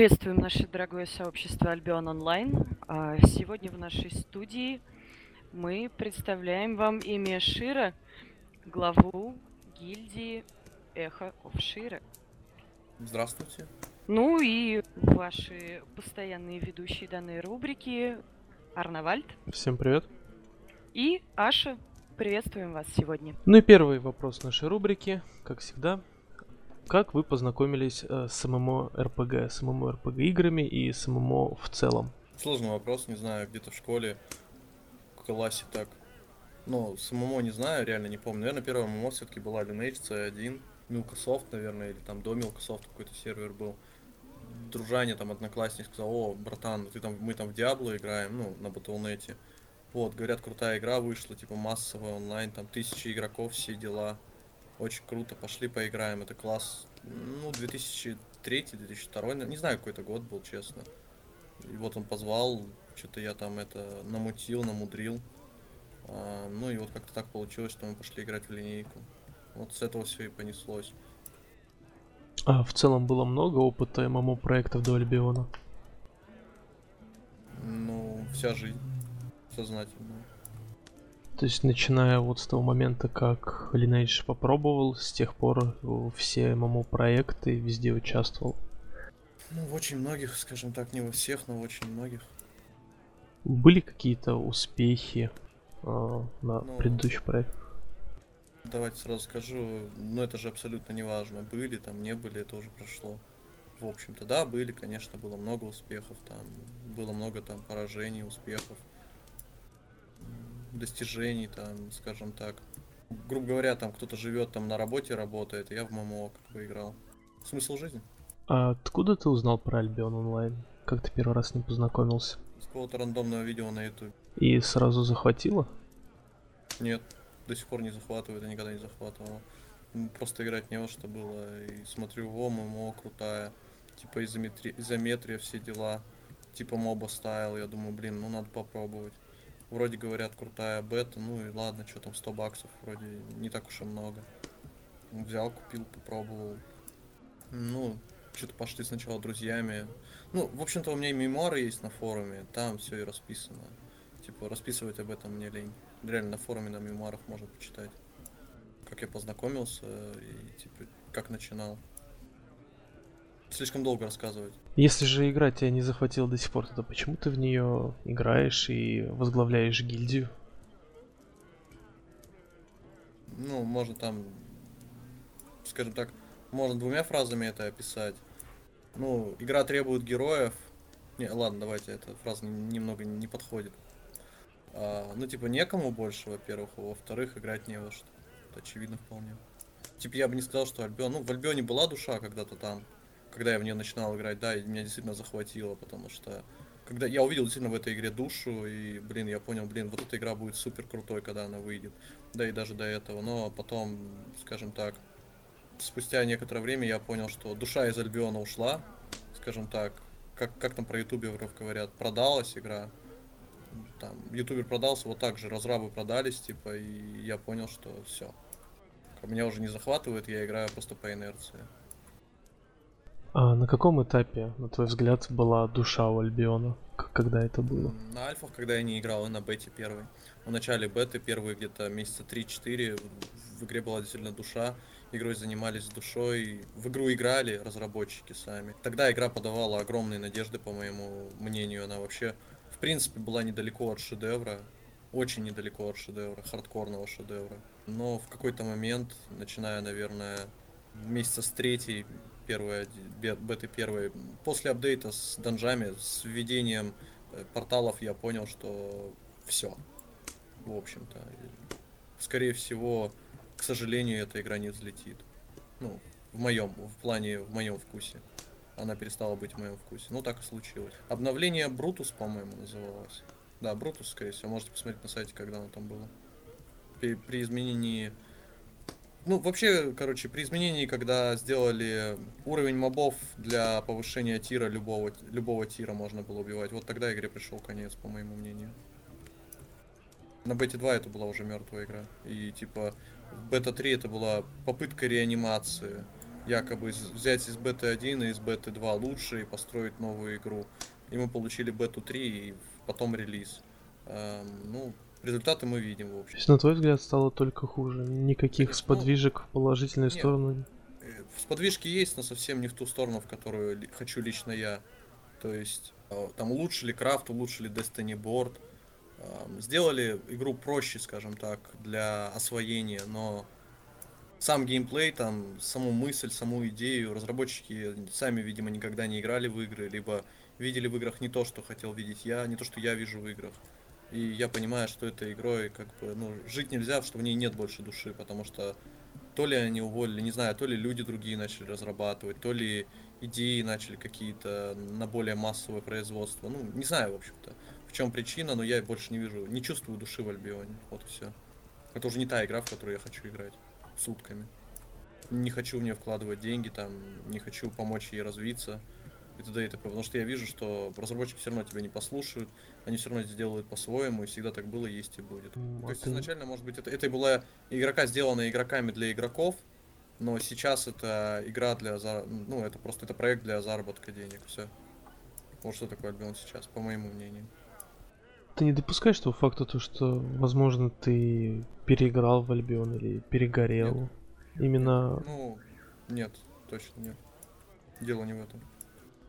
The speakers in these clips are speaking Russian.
Приветствуем наше дорогое сообщество Альбион Онлайн. А, Сегодня в нашей студии мы представляем вам имя Шира, главу гильдии Эхо Офшира. Здравствуйте. Ну и ваши постоянные ведущие данной рубрики Арнавальд Всем привет. и Аша. Приветствуем вас сегодня. Ну и первый вопрос нашей рубрики, как всегда. Как вы познакомились э, с MMORPG, с MMORPG играми и с MMO в целом? Сложный вопрос, не знаю, где-то в школе, в классе так. Ну, с MMO не знаю, реально не помню. Наверное, первая MMO все-таки была Lineage C1, Milkosoft, наверное, или там до Milkosoft какой-то сервер был. Дружане, там, одноклассник сказал, о, братан, ты там, мы там в Диабло играем, ну, на Battle.net. Вот, говорят, крутая игра вышла, типа массовая онлайн, там тысячи игроков, все дела. Очень круто, пошли поиграем, это класс, ну, 2003-2002, не знаю, какой это год был, честно. И вот он позвал, что-то я там это намутил, намудрил. А, ну и вот как-то так получилось, что мы пошли играть в линейку. Вот с этого все и понеслось. А в целом было много опыта ММО проектов до Альбиона. Ну, вся жизнь сознательно. То есть, начиная вот с того момента, как Lineage попробовал, с тех пор э, все ММО проекты везде участвовал. Ну, в очень многих, скажем так, не во всех, но в очень многих. Были какие-то успехи э, на Ну, предыдущих проектах? Давайте сразу скажу, ну это же абсолютно не важно, были там, не были, это уже прошло. В общем-то, да, были, конечно, было много успехов, там было много там поражений, успехов, достижений, там, скажем так. Грубо говоря, там кто-то живет там на работе, работает, я в ММО как бы играл. Смысл жизни? А откуда ты узнал про Альбион онлайн? Как ты первый раз с ним познакомился? С какого-то рандомного видео на YouTube. И сразу захватило? Нет, до сих пор не захватывает, и никогда не захватывало. Просто играть не во что было. И смотрю, о, ММО крутая. Типа изометри... изометрия, все дела. Типа моба стайл. Я думаю, блин, ну надо попробовать. Вроде говорят, крутая бета, ну и ладно, что там, 100 баксов, вроде не так уж и много. Взял, купил, попробовал. Ну, что-то пошли сначала друзьями. Ну, в общем-то, у меня и мемуары есть на форуме, там все и расписано. Типа, расписывать об этом мне лень. Реально на форуме на мемуарах можно почитать. Как я познакомился и, типа, как начинал. Слишком долго рассказывать. Если же игра тебя не захватила до сих пор, то почему ты в нее играешь и возглавляешь гильдию? Ну, можно там, скажем так, можно двумя фразами это описать. Ну, игра требует героев. Не, ладно, давайте, эта фраза нем- немного не подходит. А, ну, типа, некому больше, во-первых, а во-вторых, играть не во что. Это очевидно вполне. Типа, я бы не сказал, что Альбион... Ну, в Альбионе была душа когда-то там, когда я в нее начинал играть, да, и меня действительно захватило, потому что... Когда я увидел действительно в этой игре душу, и, блин, я понял, блин, вот эта игра будет супер крутой, когда она выйдет. Да и даже до этого. Но потом, скажем так, спустя некоторое время я понял, что душа из Альбиона ушла, скажем так, как, как там про ютуберов говорят, продалась игра. Там, ютубер продался, вот так же разрабы продались, типа, и я понял, что все. Меня уже не захватывает, я играю просто по инерции. А на каком этапе, на твой взгляд, была душа у Альбиона? Когда это было? На альфах, когда я не играл, и на бете первой. В начале беты первые где-то месяца 3-4 в игре была действительно душа. Игрой занимались душой. В игру играли разработчики сами. Тогда игра подавала огромные надежды, по моему мнению. Она вообще, в принципе, была недалеко от шедевра. Очень недалеко от шедевра, хардкорного шедевра. Но в какой-то момент, начиная, наверное, месяца с третьей, первой, беты первой, после апдейта с данжами, с введением э, порталов, я понял, что все. В общем-то. Скорее всего, к сожалению, эта игра не взлетит. Ну, в моем, в плане, в моем вкусе. Она перестала быть в моем вкусе. Ну, так и случилось. Обновление Брутус, по-моему, называлось. Да, Брутус, скорее всего. Можете посмотреть на сайте, когда оно там было. При, при изменении... Ну, вообще, короче, при изменении, когда сделали уровень мобов для повышения тира любого, любого тира можно было убивать, вот тогда игре пришел конец, по моему мнению. На бете 2 это была уже мертвая игра. И типа в бета 3 это была попытка реанимации. якобы взять из беты 1 и из беты 2 лучше и построить новую игру. И мы получили бету 3 и потом релиз. Эм, ну, результаты мы видим, в То общем. есть, на твой взгляд, стало только хуже. Никаких Ну, сподвижек в положительную нет. сторону. Э, Сподвижки есть, но совсем не в ту сторону, в которую хочу лично я. То есть э, там улучшили крафт, улучшили Destiny Board, эм, сделали игру проще, скажем так, для освоения, но сам геймплей, там, саму мысль, саму идею, разработчики сами, видимо, никогда не играли в игры, либо видели в играх не то, что хотел видеть я, не то, что я вижу в играх. И я понимаю, что этой игрой как бы, ну, жить нельзя, что в ней нет больше души, потому что то ли они уволили, не знаю, то ли люди другие начали разрабатывать, то ли идеи начали какие-то на более массовое производство. Ну, не знаю, в общем-то, в чем причина, но я больше не вижу, не чувствую души в Альбионе. Вот и все. Это уже не та игра, в которую я хочу играть сутками. Не хочу в нее вкладывать деньги, там, не хочу помочь ей развиться и т.д. и т.п. Потому что я вижу, что разработчики все равно тебя не послушают, они все равно сделают по-своему, и всегда так было, есть и будет. М, То а есть ты- изначально, может быть, это, это была игрока, сделанная игроками для игроков, но сейчас это игра для зар... ну это просто это проект для заработка денег, все. Вот что такое Альбион сейчас, по моему мнению. Ты не допускаешь того факта, то, что, возможно, ты переиграл в Альбион или перегорел? Именно... Ну, нет, точно нет. Дело не в этом.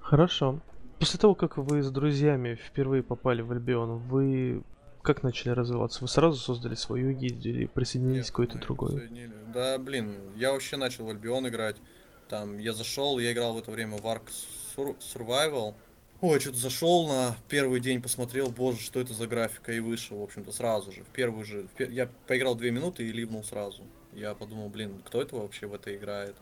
Хорошо. После того, как вы с друзьями впервые попали в Альбион, вы как начали развиваться? Вы сразу создали свою гильдию или присоединились Нет, к какой-то другой? Да, блин, я вообще начал в Альбион играть. Там, я зашел, я играл в это время в Ark Sur- Survival. Ой, что-то зашел на первый день, посмотрел, боже, что это за графика, и вышел, в общем-то, сразу же. В первый же. в пер- Я поиграл две минуты и ливнул сразу. Я подумал, блин, кто это вообще в это играет?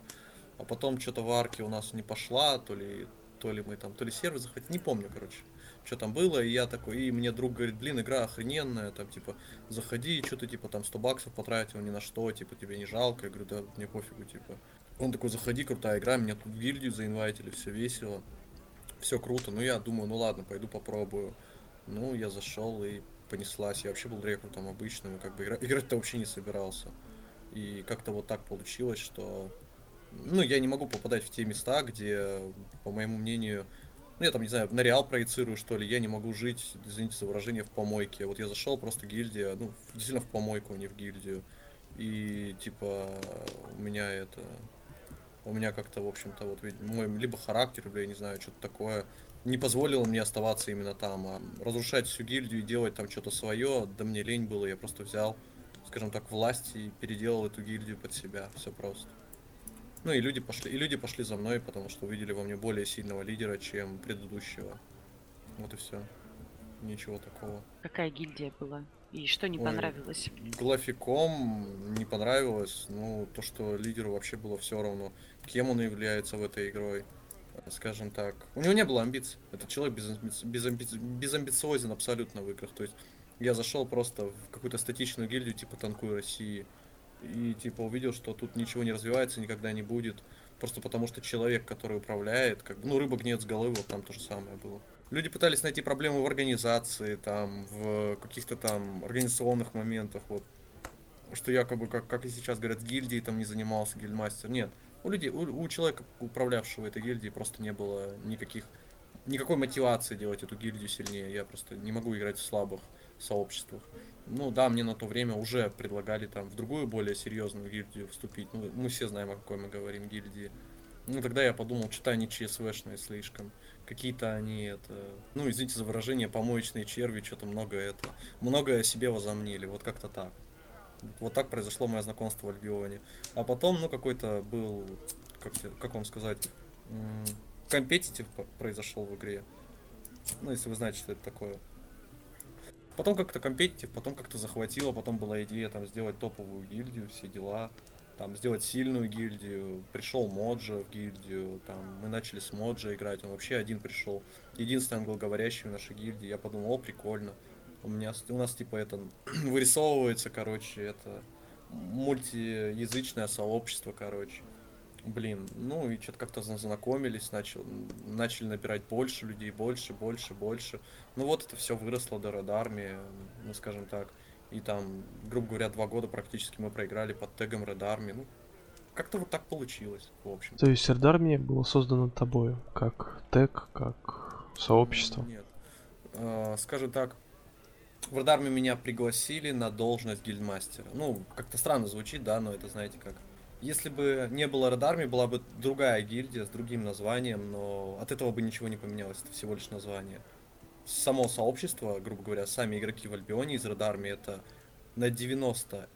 А потом что-то в арке у нас не пошла, то ли, то ли мы там, то ли сервер захватили, не помню, короче. Что там было, и я такой, и мне друг говорит, блин, игра охрененная, там, типа, заходи, что ты, типа, там, 100 баксов потратил ни на что, типа, тебе не жалко, я говорю, да, мне пофигу, типа. Он такой, заходи, крутая игра, меня тут в гильдию заинвайтили, все весело, все круто, ну, я думаю, ну, ладно, пойду попробую. Ну, я зашел и понеслась, я вообще был рекрутом обычным, как бы игра- играть-то вообще не собирался. И как-то вот так получилось, что ну, я не могу попадать в те места, где, по моему мнению, ну, я там, не знаю, на Реал проецирую, что ли, я не могу жить, извините за выражение, в помойке. Вот я зашел, просто гильдия, ну, действительно в помойку, а не в гильдию. И, типа, у меня это... У меня как-то, в общем-то, вот, мой либо характер, либо, я не знаю, что-то такое, не позволило мне оставаться именно там. А разрушать всю гильдию и делать там что-то свое, да мне лень было, я просто взял, скажем так, власть и переделал эту гильдию под себя. Все просто. Ну и люди пошли, и люди пошли за мной, потому что увидели во мне более сильного лидера, чем предыдущего. Вот и все. Ничего такого. Какая гильдия была? И что не Ой. понравилось? Глафиком не понравилось, ну, то, что лидеру вообще было все равно, кем он является в этой игрой, э, скажем так. У него не было амбиций. Этот человек без, амбици- без амбици- безамбициозен абсолютно в играх. То есть я зашел просто в какую-то статичную гильдию, типа Танкуй России, и типа увидел, что тут ничего не развивается, никогда не будет. Просто потому что человек, который управляет, как ну, рыба гнет с головы, вот там то же самое было. Люди пытались найти проблемы в организации, там, в каких-то там организационных моментах, вот. Что якобы, как, как и сейчас говорят, гильдии там не занимался гильдмастер. Нет. У людей, у, у человека, управлявшего этой гильдией, просто не было никаких, никакой мотивации делать эту гильдию сильнее. Я просто не могу играть в слабых сообществах. Ну да, мне на то время уже предлагали там в другую более серьезную гильдию вступить. Ну, мы все знаем, о какой мы говорим гильдии. Ну тогда я подумал, что-то они ЧСВшные слишком. Какие-то они это. Ну, извините за выражение, помоечные черви, что-то много это. Много о себе возомнили. Вот как-то так. Вот так произошло мое знакомство в Альбионе. А потом, ну, какой-то был, как, как вам сказать, компетитив произошел в игре. Ну, если вы знаете, что это такое. Потом как-то компетитив, потом как-то захватило, потом была идея там сделать топовую гильдию, все дела. Там сделать сильную гильдию. Пришел Моджа в гильдию. Там мы начали с Моджа играть. Он вообще один пришел. Единственный англоговорящий в нашей гильдии. Я подумал, о, прикольно. У меня у нас типа это вырисовывается, короче, это мультиязычное сообщество, короче. Блин, ну и что-то как-то знакомились, начал, начали набирать больше людей, больше, больше, больше. Ну вот это все выросло до Red Army, ну скажем так. И там, грубо говоря, два года практически мы проиграли под тегом Red Army. Ну, как-то вот так получилось, в общем. То есть Эрдармия была создана тобой, как тег, как сообщество? Нет. А, скажем так, в Радарме меня пригласили на должность гильдмастера. Ну, как-то странно звучит, да, но это знаете как. Если бы не было Радарми, была бы другая гильдия с другим названием, но от этого бы ничего не поменялось, это всего лишь название. Само сообщество, грубо говоря, сами игроки в Альбионе из Радарми это на 95%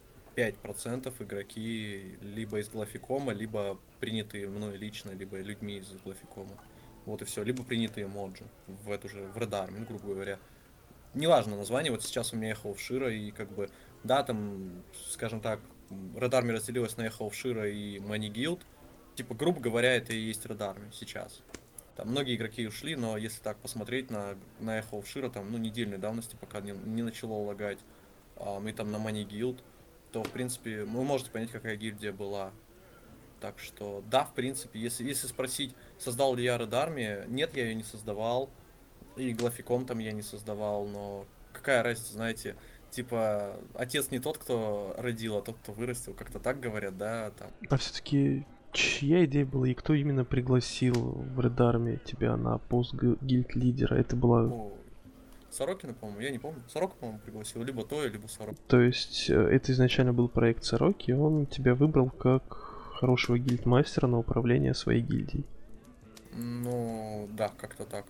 игроки либо из Глафикома, либо принятые мной лично, либо людьми из Глафикома. Вот и все. Либо принятые моджи в эту же, в Радарме, ну, грубо говоря неважно название, вот сейчас у меня Эхо Шира, и как бы, да, там, скажем так, Радарми разделилась на Эхо Шира и Мани Гилд, типа, грубо говоря, это и есть Радарми сейчас. Там многие игроки ушли, но если так посмотреть на, на Эхо Шира, там, ну, недельной давности, пока не, не начало лагать, а мы там на Мани Гилд, то, в принципе, вы можете понять, какая гильдия была. Так что, да, в принципе, если, если спросить, создал ли я Радарми, нет, я ее не создавал. И глафиком там я не создавал, но какая разница, знаете, типа, отец не тот, кто родил, а тот, кто вырастил, как-то так говорят, да, там. А все-таки чья идея была и кто именно пригласил в Red Army тебя на пост гильд лидера? Это была... Ну, Сорокина, по-моему, я не помню. Сорока, по-моему, пригласил, либо то, либо Сорок. То есть э, это изначально был проект Сороки, и он тебя выбрал как хорошего гильдмастера на управление своей гильдией. Ну, да, как-то так.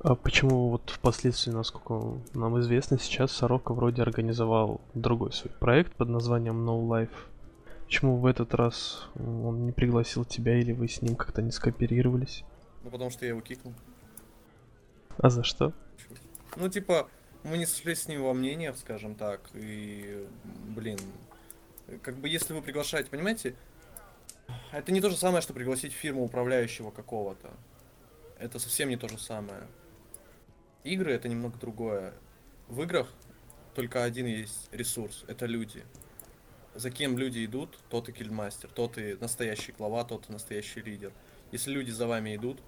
А почему вот впоследствии, насколько нам известно, сейчас Сорока вроде организовал другой свой проект под названием No Life? Почему в этот раз он не пригласил тебя или вы с ним как-то не скооперировались? Ну, потому что я его кикнул. А за что? Ну, типа, мы не сошлись с ним во мнениях, скажем так, и, блин, как бы если вы приглашаете, понимаете, это не то же самое, что пригласить фирму управляющего какого-то. Это совсем не то же самое игры это немного другое. В играх только один есть ресурс, это люди. За кем люди идут, тот и кильдмастер, тот и настоящий глава, тот и настоящий лидер. Если люди за вами идут,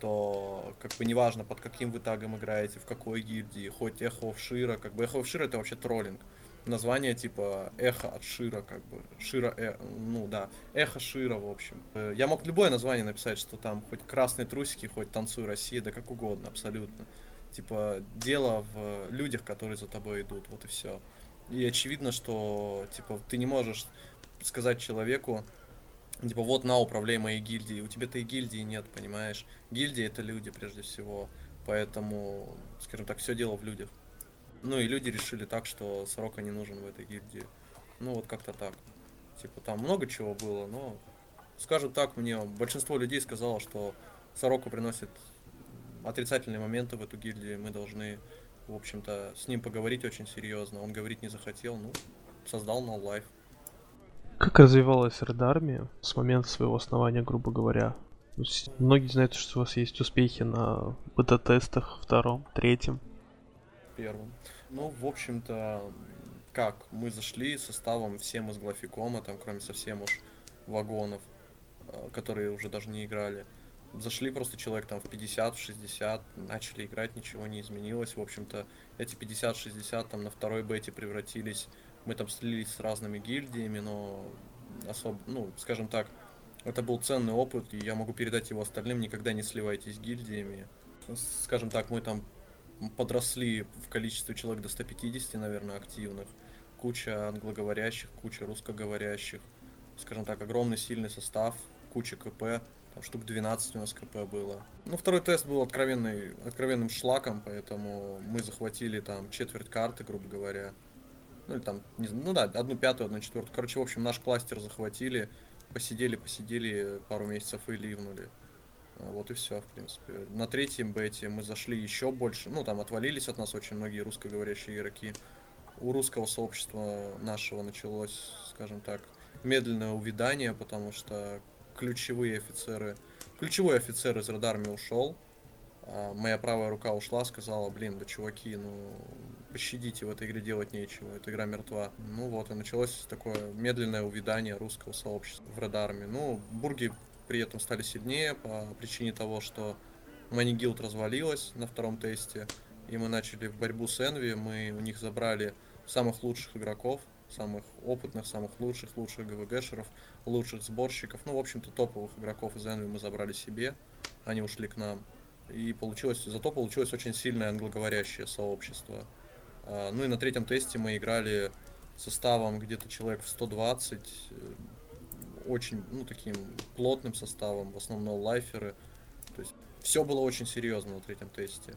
то как бы неважно под каким вы тагом играете, в какой гильдии, хоть эхо Шира, как бы эхо Шира это вообще троллинг. Название типа эхо от Шира, как бы. Шира, э, ну да, эхо Шира, в общем. Я мог любое название написать, что там хоть красные трусики, хоть танцуй Россия, да как угодно, абсолютно. Типа, дело в людях, которые за тобой идут, вот и все. И очевидно, что, типа, ты не можешь сказать человеку, типа, вот на, управляй моей гильдией. У тебя-то и гильдии нет, понимаешь? Гильдия это люди, прежде всего. Поэтому, скажем так, все дело в людях. Ну и люди решили так, что Сорока не нужен в этой гильдии. Ну вот как-то так. Типа там много чего было, но, скажем так, мне большинство людей сказало, что Сорока приносит отрицательные моменты в эту гильдию, мы должны, в общем-то, с ним поговорить очень серьезно. Он говорить не захотел, ну, создал No Life. Как развивалась Red с момента своего основания, грубо говоря? Многие знают, что у вас есть успехи на бета-тестах втором, третьем. Первым. Ну, в общем-то, как? Мы зашли составом всем из Глафикома, там, кроме совсем уж вагонов, э, которые уже даже не играли зашли просто человек там в 50, в 60, начали играть, ничего не изменилось. В общем-то, эти 50-60 там на второй бете превратились. Мы там слились с разными гильдиями, но особо, ну, скажем так, это был ценный опыт, и я могу передать его остальным. Никогда не сливайтесь с гильдиями. Скажем так, мы там подросли в количестве человек до 150, наверное, активных. Куча англоговорящих, куча русскоговорящих. Скажем так, огромный сильный состав, куча КП там штук 12 у нас КП было. Ну, второй тест был откровенный, откровенным шлаком, поэтому мы захватили там четверть карты, грубо говоря. Ну, или там, не, ну да, одну пятую, одну четвертую. Короче, в общем, наш кластер захватили, посидели, посидели пару месяцев и ливнули. Вот и все, в принципе. На третьем бете мы зашли еще больше. Ну, там отвалились от нас очень многие русскоговорящие игроки. У русского сообщества нашего началось, скажем так, медленное увядание, потому что ключевые офицеры. Ключевой офицер из радарми ушел. А моя правая рука ушла, сказала, блин, да чуваки, ну пощадите, в этой игре делать нечего, эта игра мертва. Ну вот, и началось такое медленное увядание русского сообщества в радарме. Ну, бурги при этом стали сильнее по причине того, что Мани Гилд развалилась на втором тесте, и мы начали в борьбу с Энви, мы у них забрали самых лучших игроков, самых опытных, самых лучших, лучших ГВГшеров, лучших сборщиков. Ну, в общем-то, топовых игроков из Envy мы забрали себе, они ушли к нам. И получилось, зато получилось очень сильное англоговорящее сообщество. А, ну и на третьем тесте мы играли составом где-то человек в 120, э, очень, ну, таким плотным составом, в основном лайферы. То есть все было очень серьезно на третьем тесте.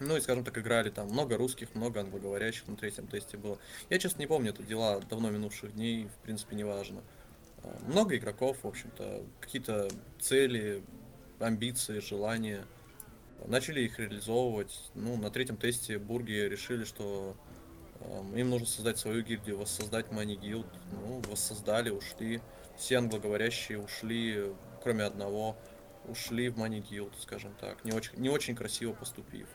Ну и, скажем так, играли там много русских, много англоговорящих на третьем тесте было. Я, честно, не помню, это дела давно минувших дней, в принципе, не важно. А, много игроков, в общем-то, какие-то цели, амбиции, желания. Начали их реализовывать. Ну, на третьем тесте бурги решили, что э, им нужно создать свою гильдию, воссоздать Money Guild. Ну, воссоздали, ушли. Все англоговорящие ушли, кроме одного, ушли в Money Guild, скажем так, не очень, не очень красиво поступив.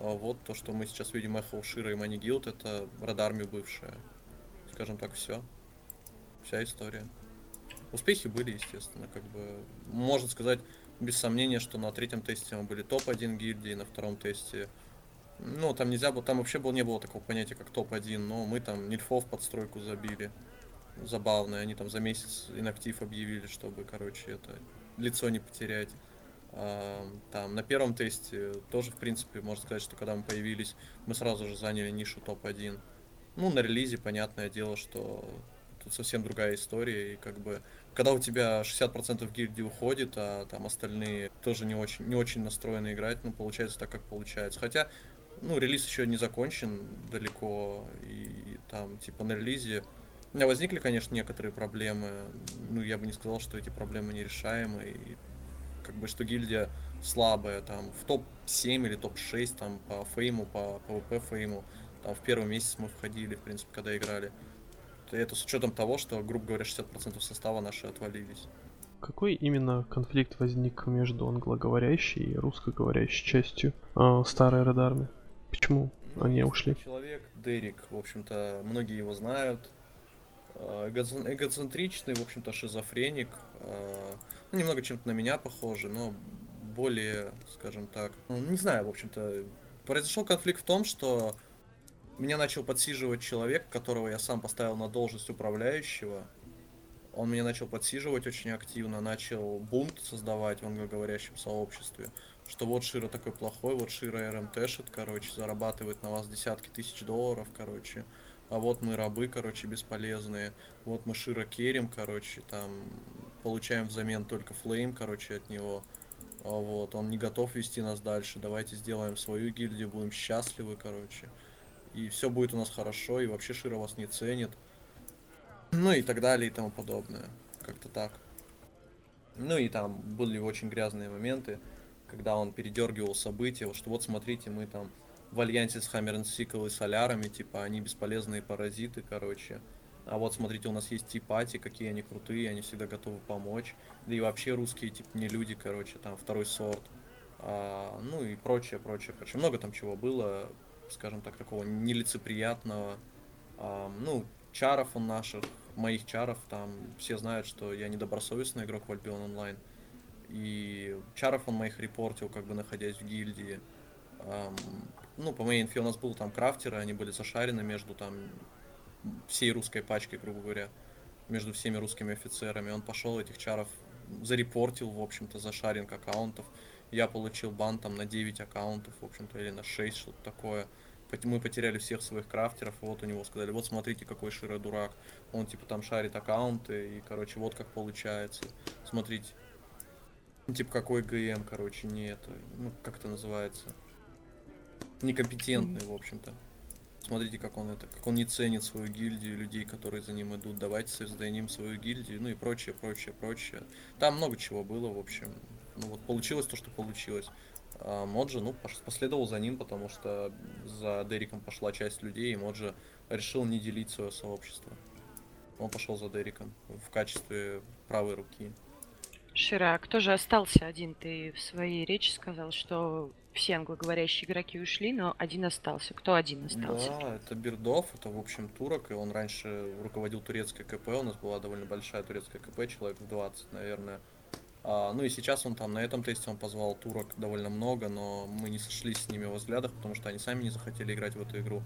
А вот то, что мы сейчас видим Эхо Ушира и Money Guild, это Радарми бывшая. Скажем так, все. Вся история. Успехи были, естественно, как бы, можно сказать, без сомнения, что на третьем тесте мы были топ-1 гильдии, на втором тесте ну, там нельзя было, там вообще было, не было такого понятия, как топ-1, но мы там Нильфов под стройку забили. Забавно, они там за месяц инактив объявили, чтобы, короче, это лицо не потерять. А, там на первом тесте тоже, в принципе, можно сказать, что когда мы появились, мы сразу же заняли нишу топ-1. Ну, на релизе, понятное дело, что тут совсем другая история, и как бы когда у тебя 60% гильдии уходит, а там остальные тоже не очень, не очень настроены играть, ну, получается так, как получается. Хотя, ну, релиз еще не закончен далеко, и там, типа, на релизе у меня возникли, конечно, некоторые проблемы, ну, я бы не сказал, что эти проблемы нерешаемы, и как бы, что гильдия слабая, там, в топ-7 или топ-6, там, по фейму, по PvP фейму, там, в первый месяц мы входили, в принципе, когда играли. Это с учетом того, что, грубо говоря, 60% состава наши отвалились. Какой именно конфликт возник между англоговорящей и русскоговорящей частью э, старой радарми? Почему ну, они ушли? Человек Дерек, в общем-то, многие его знают. Э, эгоцентричный, в общем-то, шизофреник. Э, ну, немного чем-то на меня похожий, но более, скажем так, ну, не знаю, в общем-то, произошел конфликт в том, что меня начал подсиживать человек, которого я сам поставил на должность управляющего. Он меня начал подсиживать очень активно, начал бунт создавать в англоговорящем сообществе, что вот Шира такой плохой, вот Шира РМТшит, короче, зарабатывает на вас десятки тысяч долларов, короче, а вот мы рабы, короче, бесполезные, вот мы Шира керим, короче, там, получаем взамен только флейм, короче, от него, а вот, он не готов вести нас дальше, давайте сделаем свою гильдию, будем счастливы, короче и все будет у нас хорошо, и вообще Шира вас не ценит. Ну и так далее и тому подобное. Как-то так. Ну и там были очень грязные моменты, когда он передергивал события, что вот смотрите, мы там в альянсе с Хаммер Сикл и Солярами, типа, они бесполезные паразиты, короче. А вот смотрите, у нас есть типати, какие они крутые, они всегда готовы помочь. Да и вообще русские, типа, не люди, короче, там второй сорт. А, ну и прочее, прочее, короче. Много там чего было скажем так, такого нелицеприятного. А, ну, чаров он наших, моих чаров, там все знают, что я недобросовестный игрок в Альбион онлайн. И чаров он моих репортил, как бы находясь в гильдии. А, ну, по моей инфе у нас был там крафтеры, они были зашарены между там всей русской пачкой, грубо говоря, между всеми русскими офицерами. Он пошел этих чаров зарепортил, в общем-то, за шаринг аккаунтов. Я получил бан там на 9 аккаунтов, в общем-то, или на 6, что-то такое. Мы потеряли всех своих крафтеров, вот у него сказали, вот смотрите, какой Широ дурак. Он типа там шарит аккаунты, и, короче, вот как получается. Смотрите. Типа какой ГМ, короче, не это, ну, как это называется? Некомпетентный, в общем-то. Смотрите, как он это, как он не ценит свою гильдию, людей, которые за ним идут. Давайте создадим свою гильдию, ну и прочее, прочее, прочее. Там много чего было, в общем ну вот получилось то, что получилось. А Моджи, ну, последовал за ним, потому что за Дериком пошла часть людей, и Моджи решил не делить свое сообщество. Он пошел за Дериком в качестве правой руки. Шира, кто же остался один? Ты в своей речи сказал, что все англоговорящие игроки ушли, но один остался. Кто один остался? Да, это Бердов, это, в общем, турок, и он раньше руководил турецкой КП, у нас была довольно большая турецкая КП, человек в 20, наверное. А, ну и сейчас он там на этом тесте он позвал турок довольно много, но мы не сошлись с ними во взглядах, потому что они сами не захотели играть в эту игру.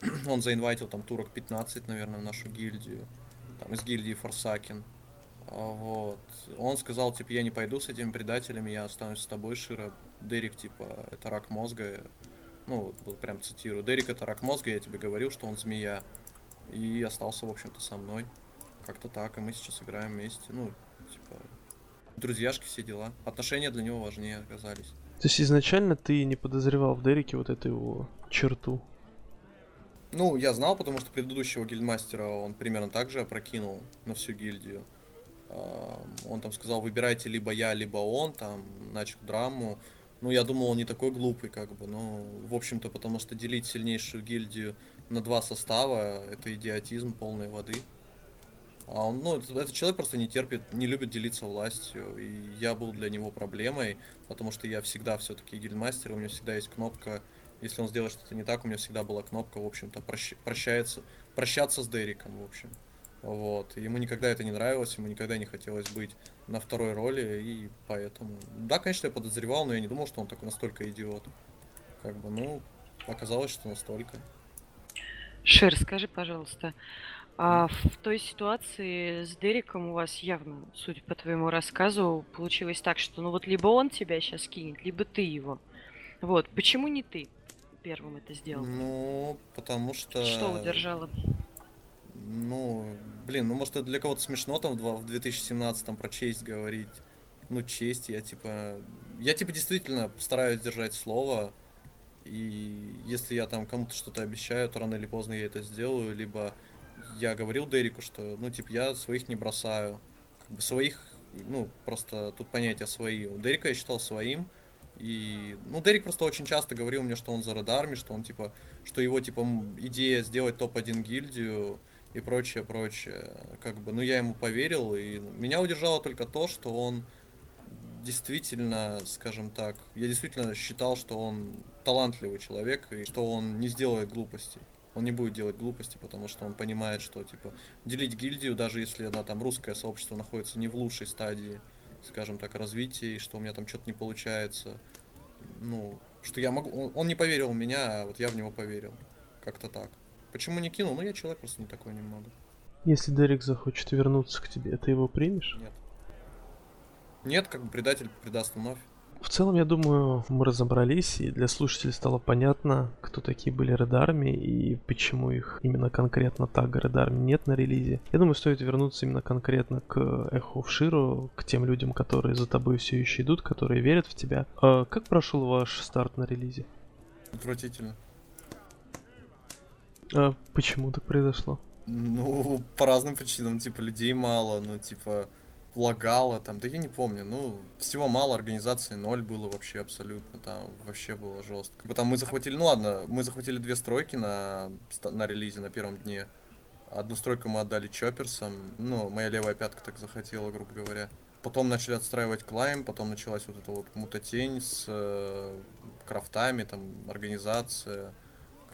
он заинвайтил там турок 15, наверное, в нашу гильдию, там из гильдии Форсакин. А, вот. Он сказал, типа, я не пойду с этими предателями, я останусь с тобой, Шира. Дерек, типа, это рак мозга. Ну, вот прям цитирую. Дерек это рак мозга, я тебе говорил, что он змея. И остался, в общем-то, со мной. Как-то так, и мы сейчас играем вместе. Ну, типа, друзьяшки, все дела. Отношения для него важнее оказались. То есть изначально ты не подозревал в Дереке вот эту его черту? Ну, я знал, потому что предыдущего гильдмастера он примерно так же опрокинул на всю гильдию. Он там сказал, выбирайте либо я, либо он, там, начал драму. Ну, я думал, он не такой глупый, как бы, ну, в общем-то, потому что делить сильнейшую гильдию на два состава, это идиотизм полной воды. А он, ну, этот человек просто не терпит, не любит делиться властью, и я был для него проблемой, потому что я всегда все-таки гильдмастер, у меня всегда есть кнопка, если он сделает что-то не так, у меня всегда была кнопка, в общем-то, прощ, прощается, прощаться с Дериком, в общем. Вот. Ему никогда это не нравилось, ему никогда не хотелось быть на второй роли, и поэтому... Да, конечно, я подозревал, но я не думал, что он такой настолько идиот. Как бы, ну, оказалось, что настолько. Шер, скажи, пожалуйста, а в той ситуации с Дереком у вас явно, судя по твоему рассказу, получилось так, что ну вот либо он тебя сейчас кинет, либо ты его. Вот, почему не ты первым это сделал? Ну, потому что... Что удержало? Ну, блин, ну может это для кого-то смешно там в 2017 про честь говорить. Ну, честь, я типа... Я типа действительно стараюсь держать слово. И если я там кому-то что-то обещаю, то рано или поздно я это сделаю. Либо я говорил Дереку, что, ну, типа, я своих не бросаю. Как бы своих, ну, просто тут понятие свои. У Дерека я считал своим. И, ну, Дерек просто очень часто говорил мне, что он за Red Army, что он, типа, что его, типа, идея сделать топ-1 гильдию, и прочее, прочее. Как бы, ну, я ему поверил, и меня удержало только то, что он действительно, скажем так, я действительно считал, что он талантливый человек, и что он не сделает глупостей. Он не будет делать глупости, потому что он понимает, что, типа, делить гильдию, даже если она там русское сообщество находится не в лучшей стадии, скажем так, развития, и что у меня там что-то не получается, ну, что я могу... Он не поверил в меня, а вот я в него поверил. Как-то так. Почему не кинул? Ну, я человек просто не такой немного. Если Дерек захочет вернуться к тебе, ты его примешь? Нет. Нет, как бы предатель предаст вновь. В целом, я думаю, мы разобрались, и для слушателей стало понятно, кто такие были Red Army и почему их именно конкретно тага Red Army нет на релизе. Я думаю, стоит вернуться именно конкретно к Эхо в Ширу, к тем людям, которые за тобой все еще идут, которые верят в тебя. А как прошел ваш старт на релизе? Отвратительно. А почему так произошло? Ну, по разным причинам, типа, людей мало, ну, типа, лагало там, да я не помню, ну, всего мало, организации ноль было вообще абсолютно, там вообще было жестко. Потом мы захватили, ну ладно, мы захватили две стройки на, на релизе на первом дне. Одну стройку мы отдали чопперсам, ну, моя левая пятка так захотела, грубо говоря. Потом начали отстраивать клайм, потом началась вот эта вот мутатень с э, крафтами, там, организация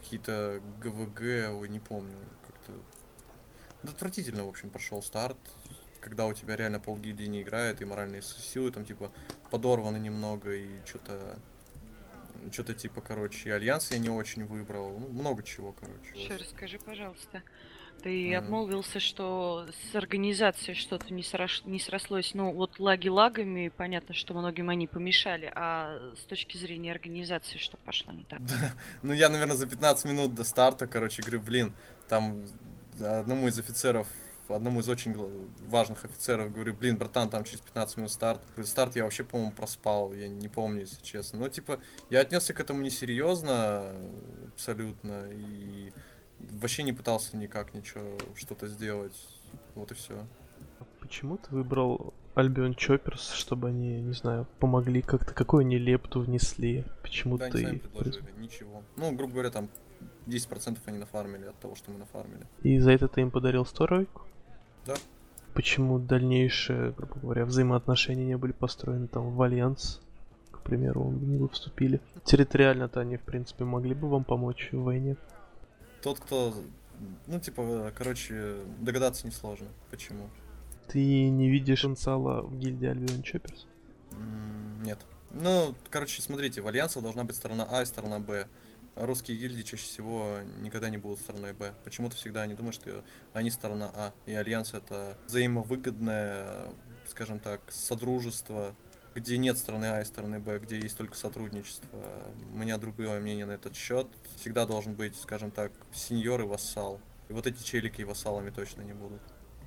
какие-то ГВГ, ой, не помню, как-то... Отвратительно, в общем, прошел старт, когда у тебя реально полгильдии не играет, и моральные силы там, типа, подорваны немного, и что-то что-то типа, короче, альянс я не очень выбрал, ну, много чего, короче. Еще расскажи, пожалуйста, ты mm. обмолвился, что с организацией что-то не, срош... не срослось. Ну, вот лаги лагами, понятно, что многим они помешали, а с точки зрения организации что пошло не так? ну, я, наверное, за 15 минут до старта, короче, говорю, блин, там одному из офицеров одному из очень важных офицеров, говорю, блин, братан, там через 15 минут старт. Старт я вообще, по-моему, проспал, я не помню, если честно. Но, типа, я отнесся к этому несерьезно, абсолютно, и вообще не пытался никак ничего что-то сделать. Вот и все. Почему ты выбрал Альбион Чопперс, чтобы они, не знаю, помогли как-то, какую они лепту внесли? Почему да, ты... сами предложили, ничего. Ну, грубо говоря, там 10% они нафармили от того, что мы нафармили. И за это ты им подарил стройку? Да. Почему дальнейшие, грубо говоря, взаимоотношения не были построены там в Альянс? К примеру, не вы вступили. Территориально-то они, в принципе, могли бы вам помочь в войне тот, кто, ну, типа, короче, догадаться несложно. Почему? Ты не видишь потенциала в гильдии Альбион Чопперс? Нет. Ну, короче, смотрите, в Альянсе должна быть сторона А и сторона Б. Русские гильдии чаще всего никогда не будут стороной Б. Почему-то всегда они думают, что они сторона А. И Альянс это взаимовыгодное, скажем так, содружество, где нет стороны А и стороны Б, где есть только сотрудничество. У меня другое мнение на этот счет. Всегда должен быть, скажем так, сеньор и вассал. И вот эти челики вассалами точно не будут.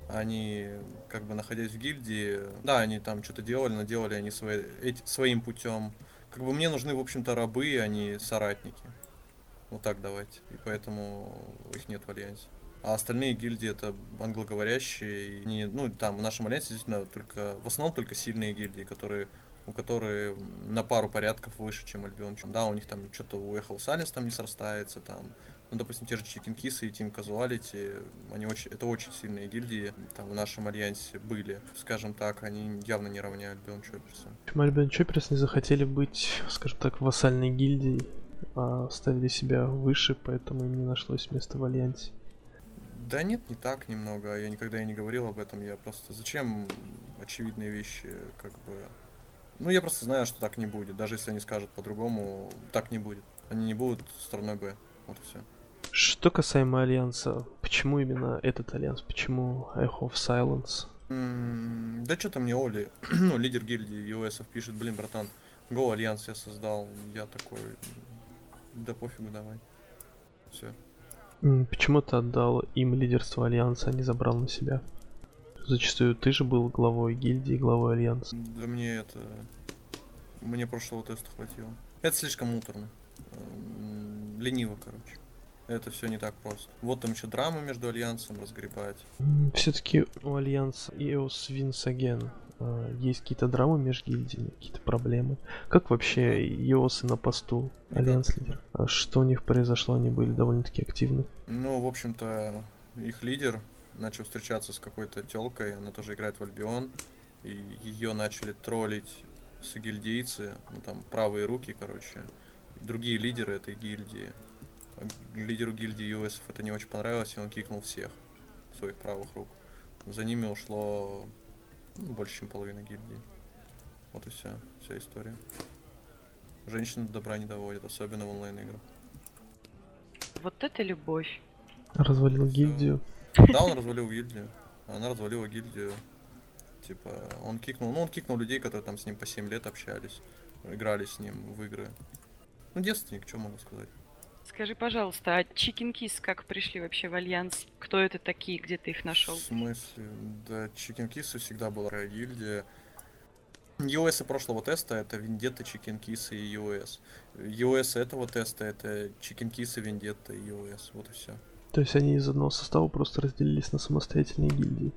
Они, как бы находясь в гильдии, да, они там что-то делали, но делали они свои, эти, своим путем. Как бы мне нужны, в общем-то, рабы, а не соратники. Вот так давайте. И поэтому их нет в Альянсе. А остальные гильдии это англоговорящие. И не, ну, там в нашем Альянсе действительно только, в основном только сильные гильдии, которые у которых на пару порядков выше, чем Альбион. Да, у них там что-то у Эхол Салис там не срастается, там ну, допустим, те же Kiss и Team Casuality, они очень, это очень сильные гильдии, там в нашем альянсе были, скажем так, они явно не равняют Альбион Чопперса. Почему Альбион Чопперс не захотели быть, скажем так, вассальной гильдией, а ставили себя выше, поэтому им не нашлось места в альянсе? Да нет, не так немного. Я никогда и не говорил об этом. Я просто... Зачем очевидные вещи, как бы... Ну, я просто знаю, что так не будет. Даже если они скажут по-другому, так не будет. Они не будут стороной Б. Вот и все. Что касаемо Альянса, почему именно этот Альянс? Почему Echo of Silence? Мм, да что-то мне Оли, ну, лидер гильдии EOS ов пишет, блин, братан, Go Альянс я создал. Я такой, да пофигу, давай. Все. Почему ты отдал им лидерство Альянса, а не забрал на себя? Зачастую ты же был главой гильдии, главой Альянса. Да мне это... Мне прошлого теста хватило. Это слишком муторно. Лениво, короче это все не так просто. Вот там еще драма между Альянсом разгребать. Все-таки у Альянса Wins Again есть какие-то драмы между гильдиями, какие-то проблемы. Как вообще EOS на посту alliance leader? А что у них произошло? Они были довольно-таки активны. Ну, в общем-то, их лидер начал встречаться с какой-то телкой, она тоже играет в Альбион, и ее начали троллить с гильдейцы, ну там правые руки, короче, другие лидеры этой гильдии лидеру гильдии ЮСов это не очень понравилось, и он кикнул всех своих правых рук. За ними ушло ну, больше, чем половина гильдии. Вот и вся, вся история. Женщины добра не доводят, особенно в онлайн-играх. Вот это любовь. Развалил гильдию. Да, он развалил гильдию. Она развалила гильдию. Типа, он кикнул, ну он кикнул людей, которые там с ним по 7 лет общались, играли с ним в игры. Ну, девственник, что могу сказать. Скажи, пожалуйста, а Chicken Kiss как пришли вообще в Альянс? Кто это такие? Где ты их нашел? В смысле? Да, Chicken Kiss всегда была гильдия. EOS прошлого теста это Вендетта, Chicken Kiss и EOS. EOS этого теста это Chicken Kiss, Вендетта и EOS. Вот и все. То есть они из одного состава просто разделились на самостоятельные гильдии?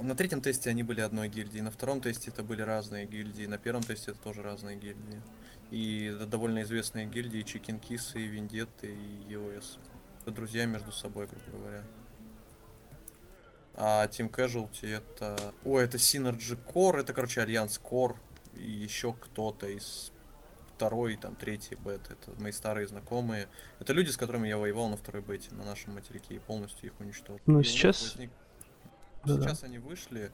На третьем тесте они были одной гильдией, на втором тесте это были разные гильдии, на первом тесте это тоже разные гильдии. И довольно известные гильдии Chicken Kiss и Вендетты и EOS. Это друзья между собой, грубо говоря. А Team Casualty это... О, это Synergy Core, это, короче, Альянс Core. И еще кто-то из второй, там, третьей беты. Это мои старые знакомые. Это люди, с которыми я воевал на второй бете на нашем материке и полностью их уничтожил. Ну, сейчас... Возник... Да -да. Сейчас они вышли,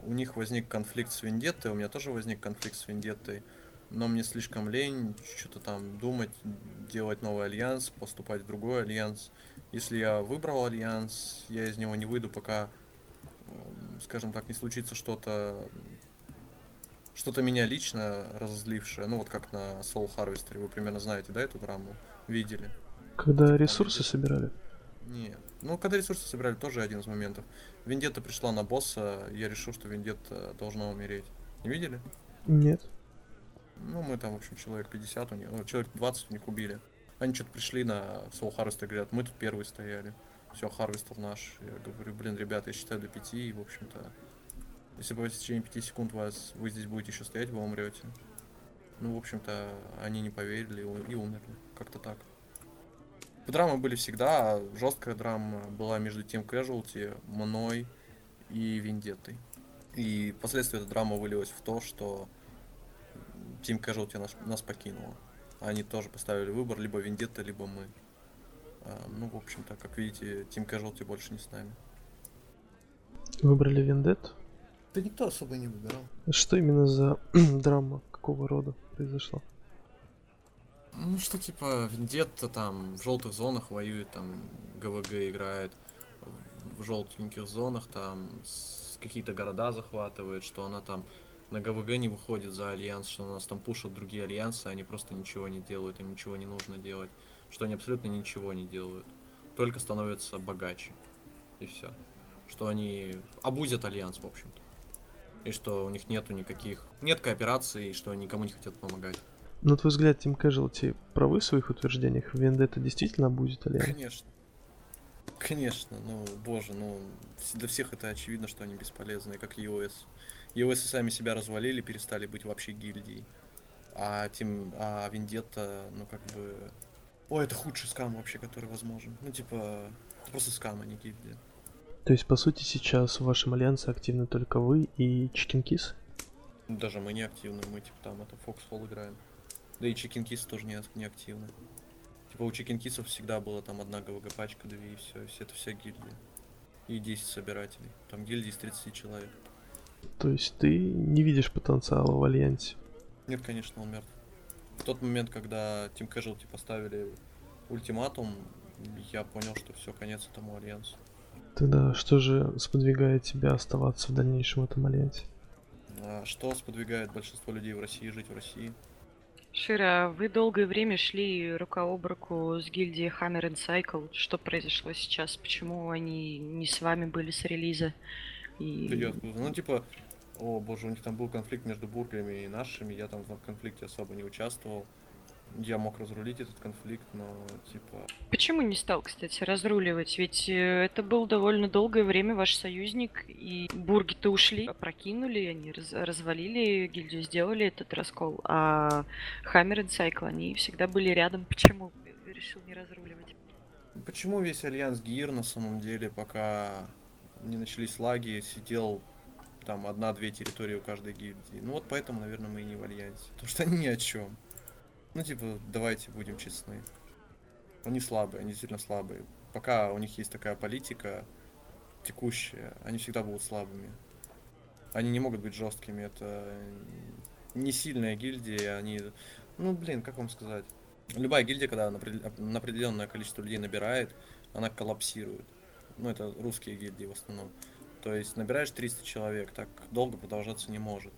у них возник конфликт с Вендеттой, у меня тоже возник конфликт с Вендеттой но мне слишком лень что-то там думать, делать новый альянс, поступать в другой альянс. Если я выбрал альянс, я из него не выйду, пока, скажем так, не случится что-то, что-то меня лично разозлившее. Ну вот как на Soul Harvester, вы примерно знаете, да, эту драму? Видели? Когда ресурсы собирали? Нет. Ну, когда ресурсы собирали, тоже один из моментов. Вендетта пришла на босса, я решил, что Вендетта должна умереть. Не видели? Нет. Ну, мы там, в общем, человек 50 у них, ну, человек 20 у них убили. Они что-то пришли на Soul Harvest и говорят, мы тут первые стояли. Все, Harvest наш. Я говорю, блин, ребята, я считаю до 5, и, в общем-то, если бы течение 5 секунд вас, вы здесь будете еще стоять, вы умрете. Ну, в общем-то, они не поверили и умерли. Как-то так. Драмы были всегда, а жесткая драма была между тем Casualty, мной и Вендеттой. И впоследствии эта драма вылилась в то, что Team Casualty нас, нас покинула. Они тоже поставили выбор, либо Вендетта, либо мы. А, ну, в общем-то, как видите, Team Casualty больше не с нами. Выбрали Вендет? Да никто особо не выбирал. Что именно за драма? Какого рода произошла? Ну что типа Вендетта там в желтых зонах воюет, там ГВГ играет, в желтеньких зонах там какие-то города захватывает, что она там на ГВГ не выходит за альянс, что у нас там пушат другие альянсы, они просто ничего не делают, им ничего не нужно делать, что они абсолютно ничего не делают, только становятся богаче и все, что они абузят альянс в общем-то, и что у них нету никаких, нет кооперации, и что они никому не хотят помогать. На твой взгляд, Team Casualty правы в своих утверждениях? Вендетта действительно абузит Альянс? Конечно. Конечно, ну, боже, ну, для всех это очевидно, что они бесполезны, как EOS. И сами себя развалили, перестали быть вообще гильдией. А тем, а Вендетта, ну, как бы... Ой, это худший скам вообще, который возможен. Ну, типа, это просто скам, а не гильдия. То есть, по сути, сейчас в вашем Альянсе активны только вы и Kiss? Даже мы не активны, мы, типа, там, это Foxhole играем. Да и Kiss тоже не, не активны. Типа, у Kiss'ов всегда была там одна ГВГ пачка, две, и все, все это вся гильдия. И 10 собирателей. Там гильдии из 30 человек. То есть ты не видишь потенциала в Альянсе? Нет, конечно, он мертв. В тот момент, когда Team Casualty поставили ультиматум, я понял, что все, конец этому альянсу. Тогда что же сподвигает тебя оставаться в дальнейшем в этом Альянсе? А что сподвигает большинство людей в России жить в России? Шира, вы долгое время шли рука об руку с гильдией Hammer and Cycle. Что произошло сейчас? Почему они не с вами были с релиза? И... Да я откуда? Ну, типа, о боже, у них там был конфликт между бургами и нашими, я там в конфликте особо не участвовал. Я мог разрулить этот конфликт, но, типа, Почему не стал, кстати, разруливать? Ведь э, это был довольно долгое время ваш союзник, и бурги-то ушли, прокинули, они раз- развалили гильдию, сделали этот раскол, а Hammer and Cycle, они всегда были рядом. Почему решил не разруливать? Почему весь Альянс Гир на самом деле, пока не начались лаги, сидел там одна-две территории у каждой гильдии? Ну вот поэтому, наверное, мы и не в Альянсе. Потому что они ни о чем. Ну типа, давайте будем честны. Они слабые, они действительно слабые. Пока у них есть такая политика текущая, они всегда будут слабыми. Они не могут быть жесткими, это не сильная гильдия, они... Ну, блин, как вам сказать? Любая гильдия, когда на определенное количество людей набирает, она коллапсирует. Ну, это русские гильдии в основном. То есть набираешь 300 человек, так долго продолжаться не может.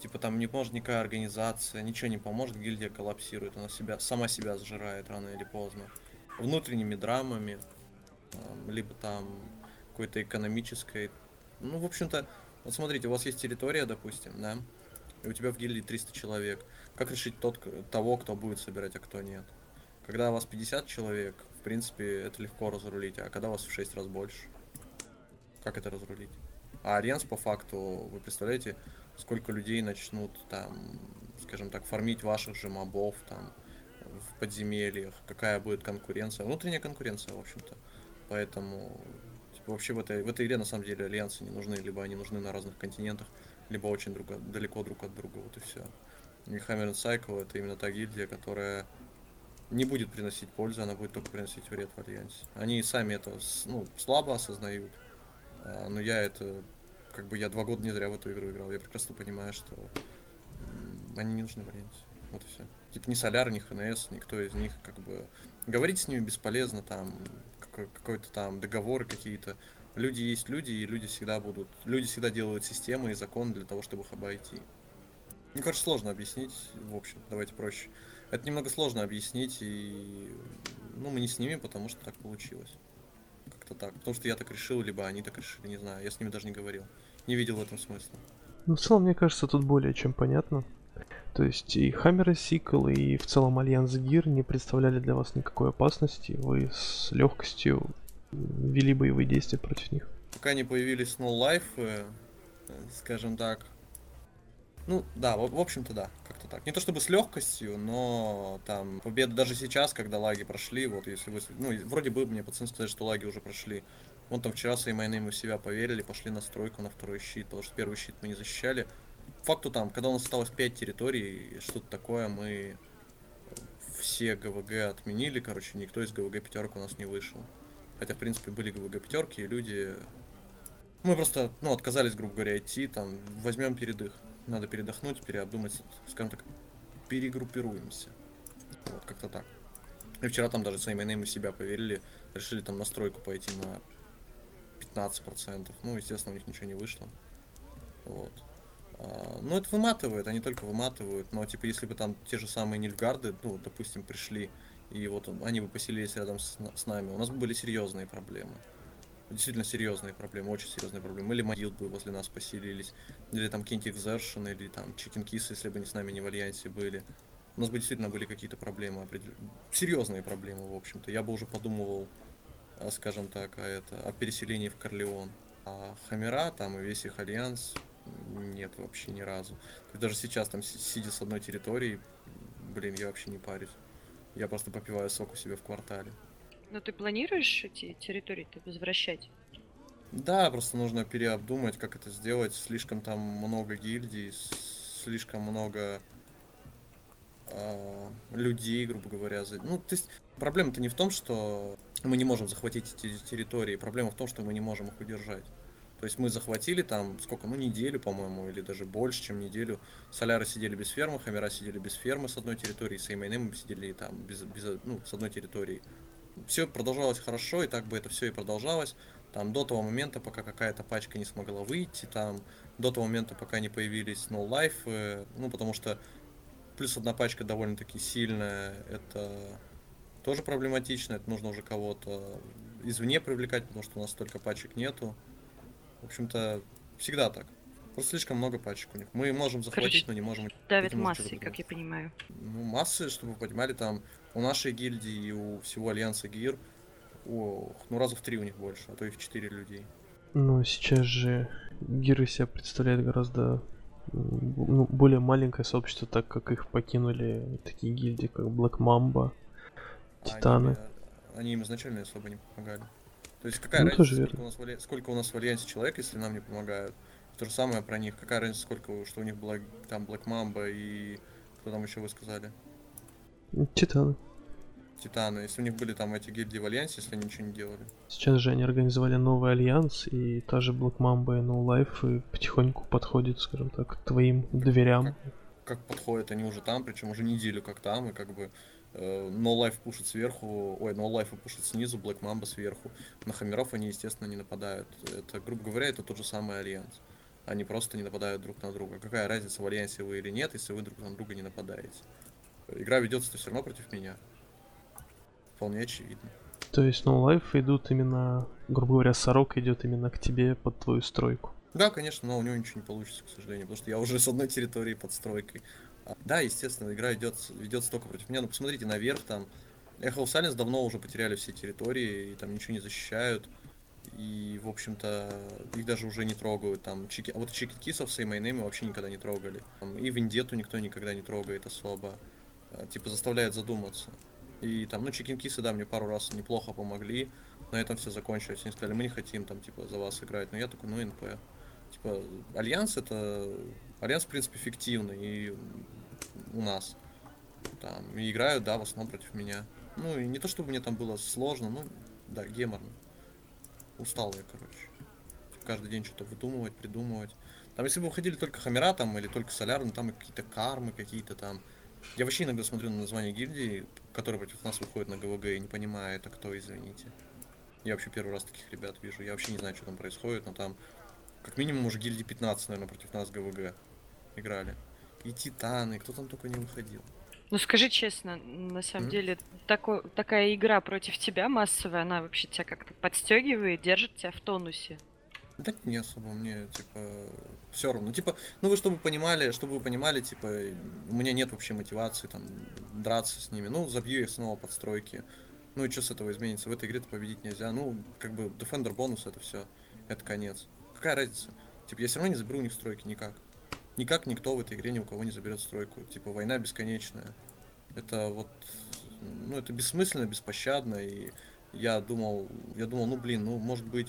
Типа там не может никакая организация, ничего не поможет, гильдия коллапсирует, она себя, сама себя сжирает рано или поздно. Внутренними драмами, там, либо там какой-то экономической. Ну, в общем-то, вот смотрите, у вас есть территория, допустим, да, и у тебя в гильдии 300 человек. Как решить тот, того, кто будет собирать, а кто нет? Когда у вас 50 человек, принципе, это легко разрулить, а когда у вас в 6 раз больше, как это разрулить? А Альянс, по факту, вы представляете, сколько людей начнут там, скажем так, фармить ваших же мобов там в подземельях, какая будет конкуренция, внутренняя конкуренция, в общем-то. Поэтому типа, вообще в этой, в этой игре на самом деле альянсы не нужны, либо они нужны на разных континентах, либо очень друг далеко друг от друга, вот и все. И Hammer Cycle это именно та гильдия, которая не будет приносить пользу, она будет только приносить вред в Альянсе. Они сами это ну, слабо осознают, а, но я это, как бы я два года не зря в эту игру играл, я прекрасно понимаю, что они не нужны в Альянсе. Вот и все. Типа ни Соляр, ни ХНС, никто из них как бы... Говорить с ними бесполезно, там какой- какой-то там договоры какие-то. Люди есть люди, и люди всегда будут... Люди всегда делают системы и законы для того, чтобы их обойти. Мне кажется, сложно объяснить, в общем, давайте проще. Это немного сложно объяснить, и ну, мы не с ними, потому что так получилось. Как-то так. Потому что я так решил, либо они так решили, не знаю. Я с ними даже не говорил. Не видел в этом смысла. Ну, в целом, мне кажется, тут более чем понятно. То есть и Hammer и Sickle, и в целом Альянс Гир не представляли для вас никакой опасности. Вы с легкостью вели боевые действия против них. Пока не появились Snow Life, э, скажем так. Ну, да, в, в общем-то, да, как-то так. Не то чтобы с легкостью, но там победа даже сейчас, когда лаги прошли, вот если вы... Ну, вроде бы мне пацаны сказали, что лаги уже прошли. Вон там вчера с мы в себя поверили, пошли на стройку на второй щит, потому что первый щит мы не защищали. Факту там, когда у нас осталось 5 территорий, что-то такое, мы все ГВГ отменили, короче, никто из ГВГ пятерок у нас не вышел. Хотя, в принципе, были ГВГ пятерки, и люди... Мы просто, ну, отказались, грубо говоря, идти, там, возьмем передых. Надо передохнуть, переобдумать, скажем так, перегруппируемся. Вот, как-то так. И вчера там даже с в себя поверили, решили там настройку пойти на 15%. Ну, естественно, у них ничего не вышло. Вот. А, ну, это выматывает, они только выматывают. Но, типа, если бы там те же самые Нильфгарды, ну, допустим, пришли, и вот они бы поселились рядом с, с нами, у нас бы были серьезные проблемы. Действительно серьезные проблемы, очень серьезные проблемы. Или Могил бы возле нас поселились, или там какие-нибудь Exertion, или там Kiss, если бы они с нами не в Альянсе были. У нас бы действительно были какие-то проблемы, серьезные проблемы, в общем-то. Я бы уже подумывал, а, скажем так, о, это, о переселении в Корлеон. А Хамера там и весь их альянс нет вообще ни разу. даже сейчас там сидя с одной территории, блин, я вообще не парюсь. Я просто попиваю сок у себя в квартале. Но ты планируешь эти территории-то возвращать? Да, просто нужно переобдумать, как это сделать. Слишком там много гильдий, слишком много э, людей, грубо говоря. Ну, то есть проблема-то не в том, что мы не можем захватить эти территории, проблема в том, что мы не можем их удержать. То есть мы захватили там сколько, ну неделю, по-моему, или даже больше, чем неделю. Соляры сидели без фермы, Хамера сидели без фермы с одной территории, с мы сидели там без, без, ну, с одной территории. Все продолжалось хорошо, и так бы это все и продолжалось. Там до того момента, пока какая-то пачка не смогла выйти, там до того момента, пока не появились No Life, э, ну потому что плюс одна пачка довольно-таки сильная, это тоже проблематично, это нужно уже кого-то извне привлекать, потому что у нас столько пачек нету. В общем-то, всегда так. Просто слишком много пачек у них. Мы можем захватить, Короче, но не можем... Давит массы, как я понимаю. Ну, массы, чтобы вы понимали, там у нашей гильдии и у всего Альянса ГИР, ох, ну раза в три у них больше, а то и в четыре людей. Но сейчас же гиры себя представляют гораздо ну, более маленькое сообщество, так как их покинули такие гильдии, как Black Mamba, Титаны. Они, они им изначально особо не помогали. То есть какая ну, разница, сколько у, нас в, сколько у нас в Альянсе человек, если нам не помогают? То же самое про них. Какая разница, сколько, что у них была там Black Mamba и кто там еще вы сказали? Титаны. Титаны. Если у них были там эти гильдии в Альянсе, если они ничего не делали. Сейчас же они организовали новый Альянс, и та же Black Mamba и No Life и потихоньку подходит, скажем так, к твоим дверям. Как, как подходят, они уже там, причем уже неделю как там, и как бы Э, No Life пушит сверху, ой, No Life пушит снизу, Black Mamba сверху. На хамеров они, естественно, не нападают. Это, грубо говоря, это тот же самый Альянс. Они просто не нападают друг на друга. Какая разница, в Альянсе вы или нет, если вы друг на друга не нападаете? Игра ведется все равно против меня. Вполне очевидно. То есть No Life идут именно, грубо говоря, Сорок идет именно к тебе под твою стройку. Да, конечно, но у него ничего не получится, к сожалению, потому что я уже с одной территории под стройкой. Да, естественно, игра идет, ведется только против меня, но посмотрите наверх, там Echo Silence давно уже потеряли все территории, и там ничего не защищают. И, в общем-то, их даже уже не трогают. Там, чики... А вот Чикет Кисов с Эймейнами вообще никогда не трогали. Там, и Вендету никто никогда не трогает особо. А, типа, заставляет задуматься. И там, ну, Чикен Кисы, да, мне пару раз неплохо помогли. На этом все закончилось. Они сказали, мы не хотим там, типа, за вас играть. Но я такой, ну, NP. Типа, Альянс это... Альянс, в принципе, эффективный. И у нас. Там, и играют, да, в основном против меня. Ну, и не то, чтобы мне там было сложно, ну, да, геморно. Устал я, короче. Каждый день что-то выдумывать, придумывать. Там, если бы выходили только Хамера там, или только Соляр, ну, там какие-то кармы, какие-то там... Я вообще иногда смотрю на название гильдии, которые против нас выходят на ГВГ, и не понимаю, это кто, извините. Я вообще первый раз таких ребят вижу. Я вообще не знаю, что там происходит, но там как минимум уже гильдии 15, наверное, против нас ГВГ играли и Титаны, кто там только не выходил. Ну скажи честно, на самом mm-hmm. деле такой, такая игра против тебя массовая, она вообще тебя как-то подстегивает, держит тебя в тонусе? Да не особо, мне типа все равно. Типа, ну вы чтобы понимали, чтобы вы понимали, типа, у меня нет вообще мотивации там драться с ними. Ну, забью их снова подстройки. Ну и что с этого изменится? В этой игре-то победить нельзя. Ну, как бы Defender бонус это все. Это конец. Какая разница? Типа, я все равно не заберу у них стройки никак никак никто в этой игре ни у кого не заберет стройку. Типа война бесконечная. Это вот, ну это бессмысленно, беспощадно. И я думал, я думал, ну блин, ну может быть,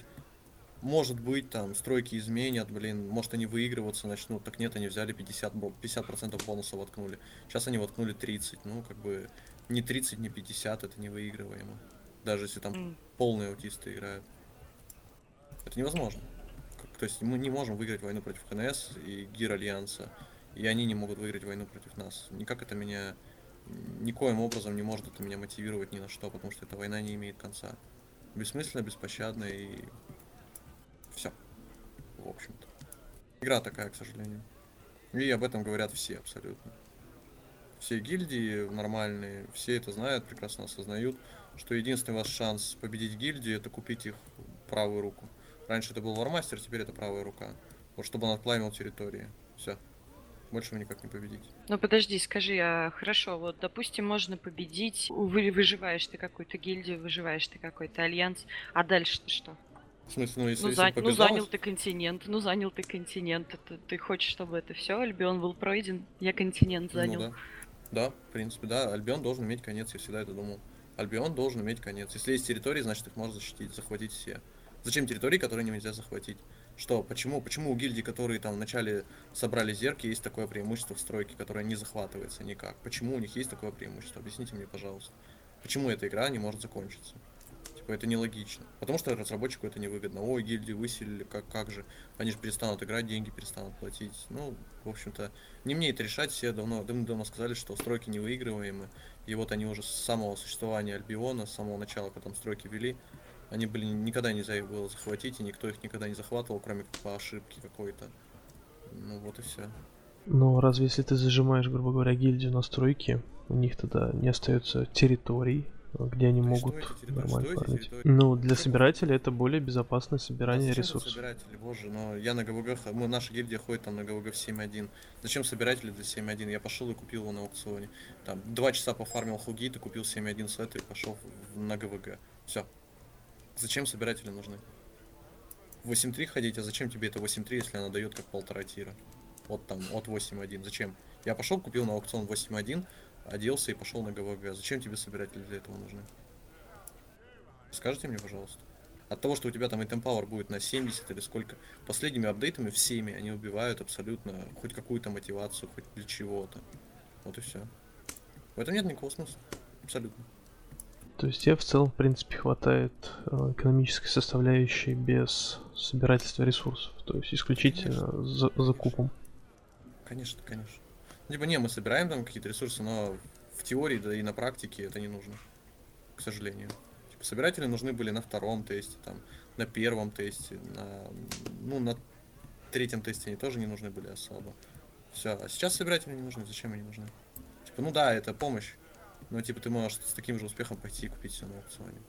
может быть там стройки изменят, блин, может они выигрываться начнут. Так нет, они взяли 50, 50% бонуса воткнули. Сейчас они воткнули 30. Ну как бы не 30, не 50, это не выигрываемо. Даже если там mm. полные аутисты играют. Это невозможно. То есть мы не можем выиграть войну против ХНС и ГИР Альянса, и они не могут выиграть войну против нас. Никак это меня никоим образом не может это меня мотивировать ни на что, потому что эта война не имеет конца. Бессмысленно, беспощадно и все. В общем-то. Игра такая, к сожалению. И об этом говорят все абсолютно. Все гильдии нормальные, все это знают, прекрасно осознают, что единственный ваш шанс победить гильдии это купить их правую руку. Раньше это был вармастер, теперь это правая рука. Вот чтобы он отплавил территории. Все. Больше вы никак не победите. Ну подожди, скажи, а хорошо, вот допустим, можно победить, вы, выживаешь ты какую-то гильдию, выживаешь ты какой-то альянс, а дальше ты что? В смысле, ну если, Ну, если за- ну побеждал, занял ты континент, ну занял ты континент, это ты хочешь, чтобы это все, Альбион был пройден, я континент ну занял. да. Да, в принципе, да. Альбион должен иметь конец, я всегда это думал. Альбион должен иметь конец. Если есть территории, значит их можно защитить, захватить все. Зачем территории, которые нельзя захватить? Что? Почему? Почему у гильдий, которые там вначале собрали зерки, есть такое преимущество в стройке, которое не захватывается никак? Почему у них есть такое преимущество? Объясните мне, пожалуйста. Почему эта игра не может закончиться? Типа это нелогично. Потому что разработчику это невыгодно. Ой, гильдии выселили, как, как же. Они же перестанут играть, деньги перестанут платить. Ну, в общем-то, не мне это решать. Все давно, давно сказали, что стройки невыигрываемы. И вот они уже с самого существования Альбиона, с самого начала, когда там стройки вели, они были никогда нельзя их было захватить, и никто их никогда не захватывал, кроме по ошибке какой-то. Ну вот и все. Но разве если ты зажимаешь, грубо говоря, гильдию на стройке, у них тогда не остается территорий, где они и могут территории? нормально фармить. Ну, для Что собирателя это более безопасное собирание тут ресурсов. собиратели, боже, но я на ГВГ, мы, наша гильдия ходит там на ГВГ в 7.1. Зачем собиратели для 7.1? Я пошел и купил его на аукционе. Там два часа пофармил хугит и купил 7.1 сет и пошел на ГВГ. Все. Зачем собиратели нужны? В 8.3 ходить, а зачем тебе это 8.3, если она дает как полтора тира? Вот там, от 8.1. Зачем? Я пошел, купил на аукцион 8.1, оделся и пошел на ГВГ. Зачем тебе собиратели для этого нужны? Скажите мне, пожалуйста. От того, что у тебя там item power будет на 70 или сколько, последними апдейтами всеми они убивают абсолютно хоть какую-то мотивацию, хоть для чего-то. Вот и все. В этом нет никакого смысла. Абсолютно. То есть тебе в целом, в принципе, хватает э, экономической составляющей без собирательства ресурсов. То есть исключительно за закупом. Конечно, конечно. Либо не, мы собираем там какие-то ресурсы, но в теории, да и на практике это не нужно. К сожалению. Типа, собиратели нужны были на втором тесте, там, на первом тесте, на, ну, на третьем тесте они тоже не нужны были особо. Все, а сейчас собиратели не нужны, зачем они нужны? Типа, ну да, это помощь, но типа ты можешь с таким же успехом пойти и купить все на аукционе.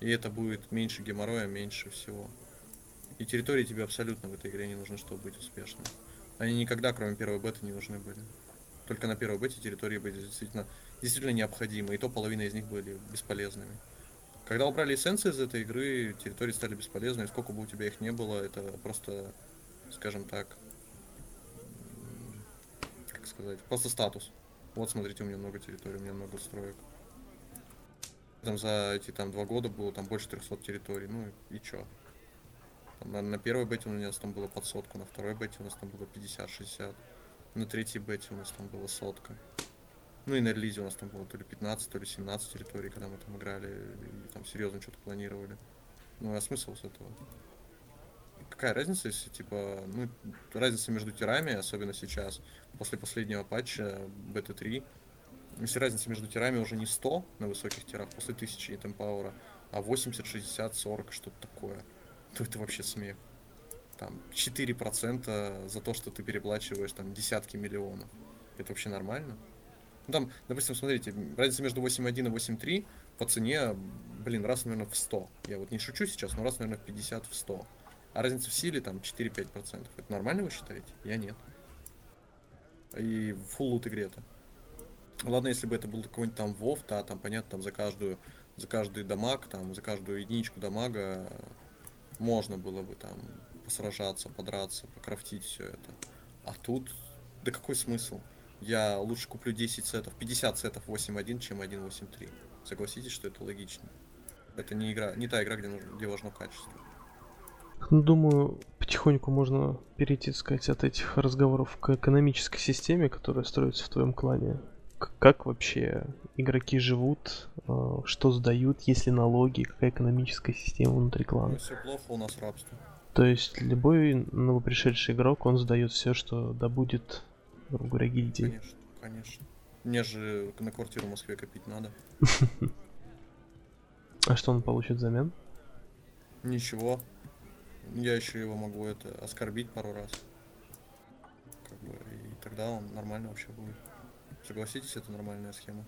И это будет меньше геморроя, меньше всего. И территории тебе абсолютно в этой игре не нужны, чтобы быть успешным. Они никогда, кроме первой беты, не нужны были. Только на первой бете территории были действительно, действительно необходимы, и то половина из них были бесполезными. Когда убрали эссенции из этой игры, территории стали бесполезны, и сколько бы у тебя их не было, это просто, скажем так, как сказать, просто статус. Вот, смотрите, у меня много территорий, у меня много строек. Там за эти там два года было там больше 300 территорий, ну и, и чё? Там, на, на первой бете у нас там было под сотку, на второй бете у нас там было 50-60, на третьей бете у нас там было сотка. Ну и на релизе у нас там было то ли 15, то ли 17 территорий, когда мы там играли и там серьезно что-то планировали. Ну а смысл с этого? Какая разница, если типа, ну, разница между тирами, особенно сейчас, после последнего патча BT3, если разница между тирами уже не 100 на высоких тирах после 1000 темпаура, а 80, 60, 40, что-то такое, то это вообще смех. Там 4% за то, что ты переплачиваешь там десятки миллионов. Это вообще нормально? Ну там, допустим, смотрите, разница между 8.1 и 8.3 по цене, блин, раз, наверное, в 100. Я вот не шучу сейчас, но раз, наверное, в 50, в 100. А разница в силе там 4-5%. Это нормально вы считаете? Я нет. И full лут игре это. Ладно, если бы это был какой-нибудь там Вов, да, там понятно, там за каждую, за каждый дамаг, там, за каждую единичку дамага можно было бы там посражаться, подраться, покрафтить все это. А тут, да какой смысл? Я лучше куплю 10 сетов, 50 сетов 8.1, чем 1.8.3. Согласитесь, что это логично. Это не игра, не та игра, где, нужно, где важно качество. Ну, думаю, потихоньку можно перейти, так сказать, от этих разговоров к экономической системе, которая строится в твоем клане. Как вообще игроки живут, э, что сдают, есть ли налоги, какая экономическая система внутри клана. Ну, все плохо, у нас рабство. То есть любой новопришедший игрок, он сдает все, что добудет, грубо говоря, гильдии. Конечно, конечно. Мне же на квартиру в Москве копить надо. А что он получит взамен? Ничего. Я еще его могу это оскорбить пару раз. Как бы, и тогда он нормально вообще будет. Согласитесь, это нормальная схема.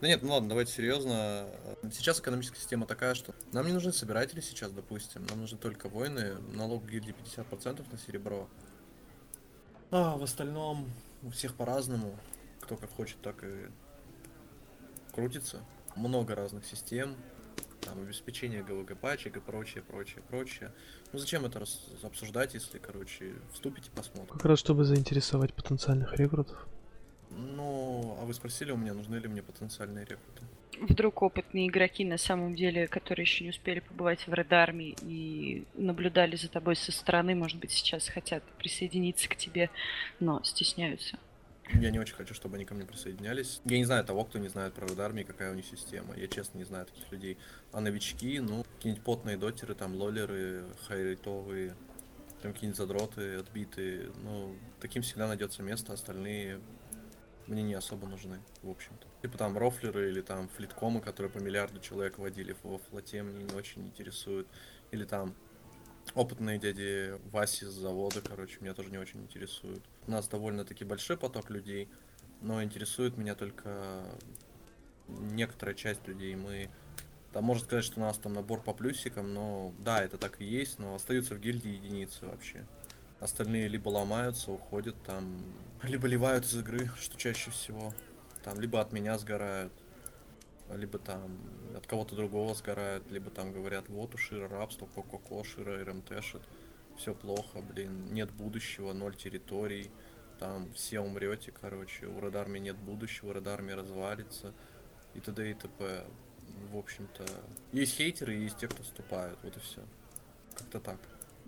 Да нет, ну ладно, давайте серьезно. Сейчас экономическая система такая, что нам не нужны собиратели сейчас, допустим. Нам нужны только воины. Налог гильдии 50% на серебро. А в остальном у всех по-разному. Кто как хочет, так и крутится. Много разных систем. Там обеспечение ГВГ пачек и прочее, прочее, прочее. Ну зачем это обсуждать, если, короче, вступите, посмотрим. Как раз чтобы заинтересовать потенциальных рекрутов. Ну, а вы спросили у меня, нужны ли мне потенциальные рекруты? Вдруг опытные игроки, на самом деле, которые еще не успели побывать в Red Army и наблюдали за тобой со стороны, может быть, сейчас хотят присоединиться к тебе, но стесняются. Я не очень хочу, чтобы они ко мне присоединялись. Я не знаю того, кто не знает про Red Army, какая у них система. Я честно не знаю таких людей. А новички, ну, какие-нибудь потные дотеры, там, лолеры, хайрейтовые, там какие-нибудь задроты, отбитые. Ну, таким всегда найдется место, остальные мне не особо нужны, в общем-то. Типа там рофлеры или там флиткомы, которые по миллиарду человек водили во флоте, мне не очень интересуют. Или там опытные дяди Васи с завода, короче, меня тоже не очень интересуют. У нас довольно-таки большой поток людей, но интересует меня только некоторая часть людей. Мы там можно сказать, что у нас там набор по плюсикам, но да, это так и есть, но остаются в гильдии единицы вообще. Остальные либо ломаются, уходят там, либо ливают из игры, что чаще всего. Там либо от меня сгорают, либо там от кого-то другого сгорают, либо там говорят, вот у Шира рабство, ко-ко-ко, Шира РМТшит, все плохо, блин, нет будущего, ноль территорий, там все умрете, короче, у Радарми нет будущего, Радарми развалится, и т.д. и т.п. В общем-то, есть хейтеры и есть те, кто вступают, вот и все. Как-то так.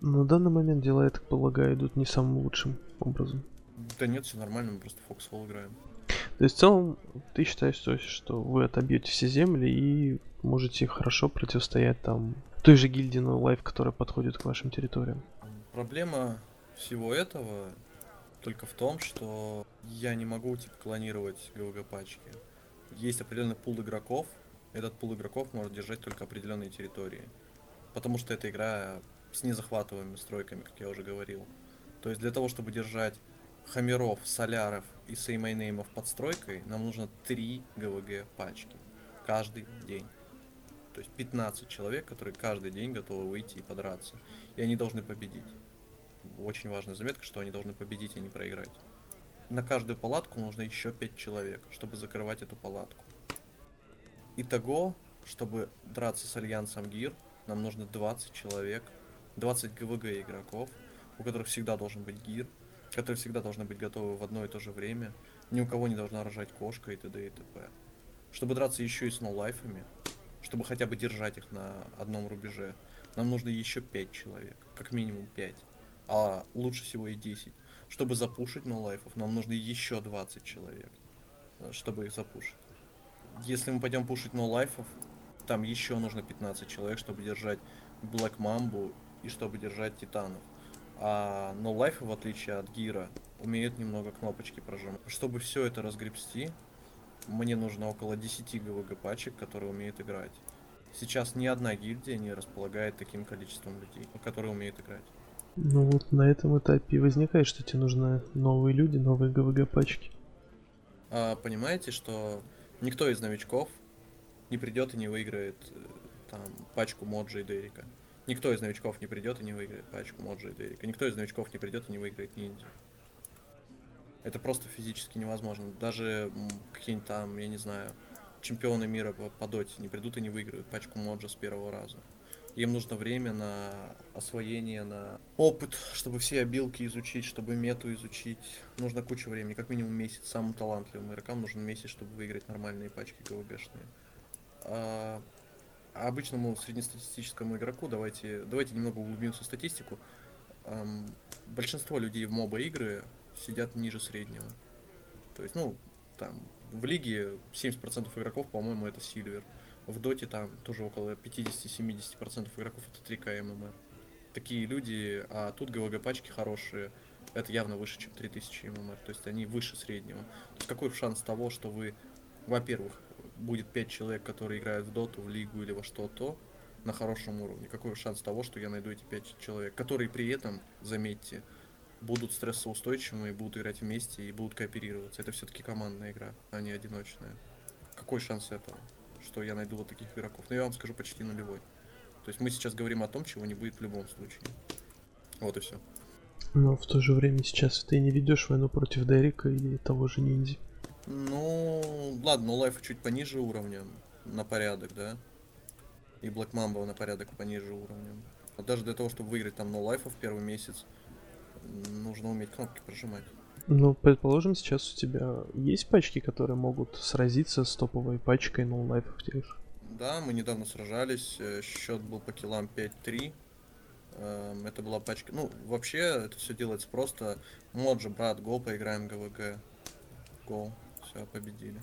На данный момент дела, я так полагаю, идут не самым лучшим образом. Да нет, все нормально, мы просто Foxhole играем. То есть в целом ты считаешь, то есть, что вы отобьете все земли и можете хорошо противостоять там той же гильдии No Life, которая подходит к вашим территориям? Проблема всего этого только в том, что я не могу типа клонировать GvG пачки. Есть определенный пул игроков, этот пул игроков может держать только определенные территории. Потому что эта игра с незахватываемыми стройками, как я уже говорил. То есть для того, чтобы держать хамеров, соляров и Say My Name ов под стройкой, нам нужно 3 GvG пачки. Каждый день. То есть 15 человек, которые каждый день готовы выйти и подраться. И они должны победить. Очень важная заметка, что они должны победить, а не проиграть. На каждую палатку нужно еще 5 человек, чтобы закрывать эту палатку. Итого, чтобы драться с Альянсом ГИР, нам нужно 20 человек 20 ГВГ игроков, у которых всегда должен быть гир, которые всегда должны быть готовы в одно и то же время, ни у кого не должна рожать кошка и т.д. и т.п. Чтобы драться еще и с ноулайфами, чтобы хотя бы держать их на одном рубеже, нам нужно еще 5 человек, как минимум 5, а лучше всего и 10. Чтобы запушить ноулайфов, нам нужно еще 20 человек, э, чтобы их запушить. Если мы пойдем пушить ноулайфов, там еще нужно 15 человек, чтобы держать Black Mamba и чтобы держать титанов. А No Life, в отличие от Гира, умеет немного кнопочки прожимать. Чтобы все это разгребсти, мне нужно около 10 ГВГ пачек, которые умеют играть. Сейчас ни одна гильдия не располагает таким количеством людей, которые умеют играть. Ну вот на этом этапе возникает, что тебе нужны новые люди, новые ГВГ пачки. А, понимаете, что никто из новичков не придет и не выиграет э, там пачку Моджи и Дерика. Никто из новичков не придет и не выиграет пачку Моджи и Дерика. Никто из новичков не придет и не выиграет ниндзя. Это просто физически невозможно. Даже какие-нибудь там, я не знаю, чемпионы мира по, по доте не придут и не выиграют пачку Моджа с первого раза. Им нужно время на освоение, на опыт, чтобы все обилки изучить, чтобы мету изучить. Нужно куча времени, как минимум месяц. Самым талантливым игрокам нужен месяц, чтобы выиграть нормальные пачки ГВГшные. А обычному среднестатистическому игроку, давайте, давайте немного углубимся в статистику, большинство людей в моба игры сидят ниже среднего. То есть, ну, там, в лиге 70% игроков, по-моему, это Сильвер. В доте там тоже около 50-70% игроков это 3К ММР. Такие люди, а тут ГВГ пачки хорошие, Это явно выше, чем 3000 ММР. То есть они выше среднего. То есть какой шанс того, что вы, во-первых, будет 5 человек, которые играют в доту, в лигу или во что-то на хорошем уровне. Какой шанс того, что я найду эти 5 человек, которые при этом, заметьте, будут стрессоустойчивыми, будут играть вместе и будут кооперироваться. Это все-таки командная игра, а не одиночная. Какой шанс этого, что я найду вот таких игроков? Ну, я вам скажу, почти нулевой. То есть мы сейчас говорим о том, чего не будет в любом случае. Вот и все. Но в то же время сейчас ты не ведешь войну против Дерека или того же ниндзи. Ну, ладно, но лайф чуть пониже уровня, на порядок, да? И Black Mamba на порядок пониже уровнем. А даже для того, чтобы выиграть там no лайфа в первый месяц, нужно уметь кнопки прожимать. Ну, предположим, сейчас у тебя есть пачки, которые могут сразиться с топовой пачкой no лайфов тех же? Да, мы недавно сражались, э, счет был по киллам 5-3. Эм, Это была пачка. Ну, вообще, это все делается просто. Моджи, брат, го, поиграем ГВГ. Го. Все, победили.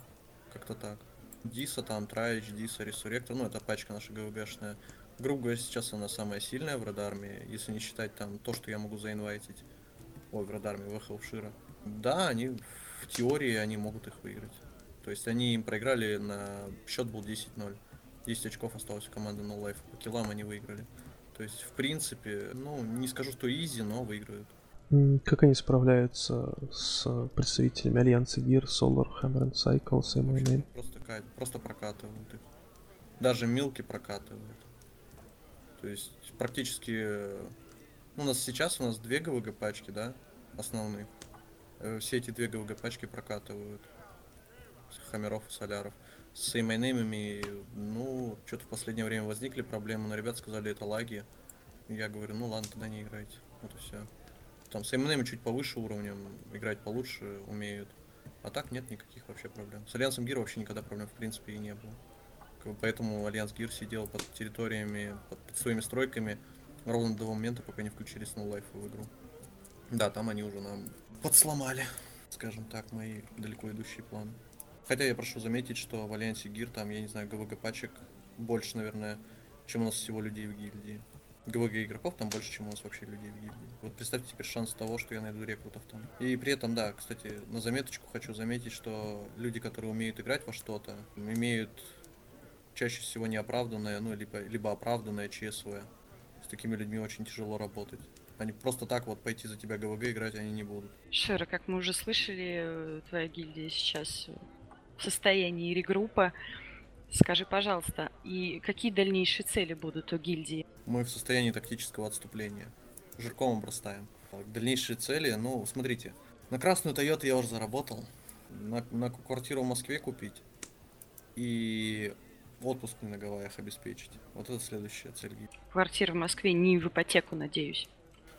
Как-то так. Диса там, Траич, Диса, Ресуректор. Ну, это пачка наша ГВГшная. Грубо говоря, сейчас она самая сильная в Радарме, если не считать там то, что я могу заинвайтить. Ой, в Радарме, в Эхо Шира. Да, они в теории они могут их выиграть. То есть они им проиграли на... Счет был 10-0. 10 очков осталось у команды No Life. По киллам они выиграли. То есть, в принципе, ну, не скажу, что изи, но выиграют. Как они справляются с представителями Альянса Gear, Solar, Hammer and Cycle, MNL? Просто, просто прокатывают их. Даже милки прокатывают. То есть, практически... Ну, у нас сейчас у нас две ГВГ пачки, да, основные. Э, Все эти две ГВГ пачки прокатывают. С Хамеров и Соляров. С имейнеймами, ну, что-то в последнее время возникли проблемы, но ребят сказали, это лаги. Я говорю, ну ладно, тогда не играйте. Вот и все. Там Say My Name ы чуть повыше уровнем, играть получше умеют. А так нет никаких вообще проблем. С Альянсом Гир вообще никогда проблем в принципе и не было. Поэтому Альянс Гир сидел под территориями, под, под своими стройками ровно до момента, пока не включили Snow Life в игру. Да, там они уже нам подсломали, скажем так, мои далеко идущие планы. Хотя я прошу заметить, что в Альянсе Гир там, я не знаю, GvG пачек больше, наверное, чем у нас всего людей в гильдии. ГВГ игроков там больше, чем у нас вообще людей в гильдии. Вот представьте теперь шанс того, что я найду рекрутов там. И при этом, да, кстати, на заметочку хочу заметить, что люди, которые умеют играть во что-то, имеют чаще всего неоправданное, ну, либо, либо оправданное ЧСВ. С такими людьми очень тяжело работать. Они просто так вот пойти за тебя ГВГ играть они не будут. Шира, как мы уже слышали, э, твоя гильдия сейчас в состоянии регруппа. Скажи, пожалуйста, и какие дальнейшие цели будут у гильдии? Мы в состоянии тактического отступления. Жирком обрастаем. Дальнейшие цели, ну, смотрите. На красную Тойоту я уже заработал. На, на квартиру в Москве купить. И отпуск на Гавайях обеспечить. Вот это следующая цель. гильдии. Квартира в Москве не в ипотеку, надеюсь.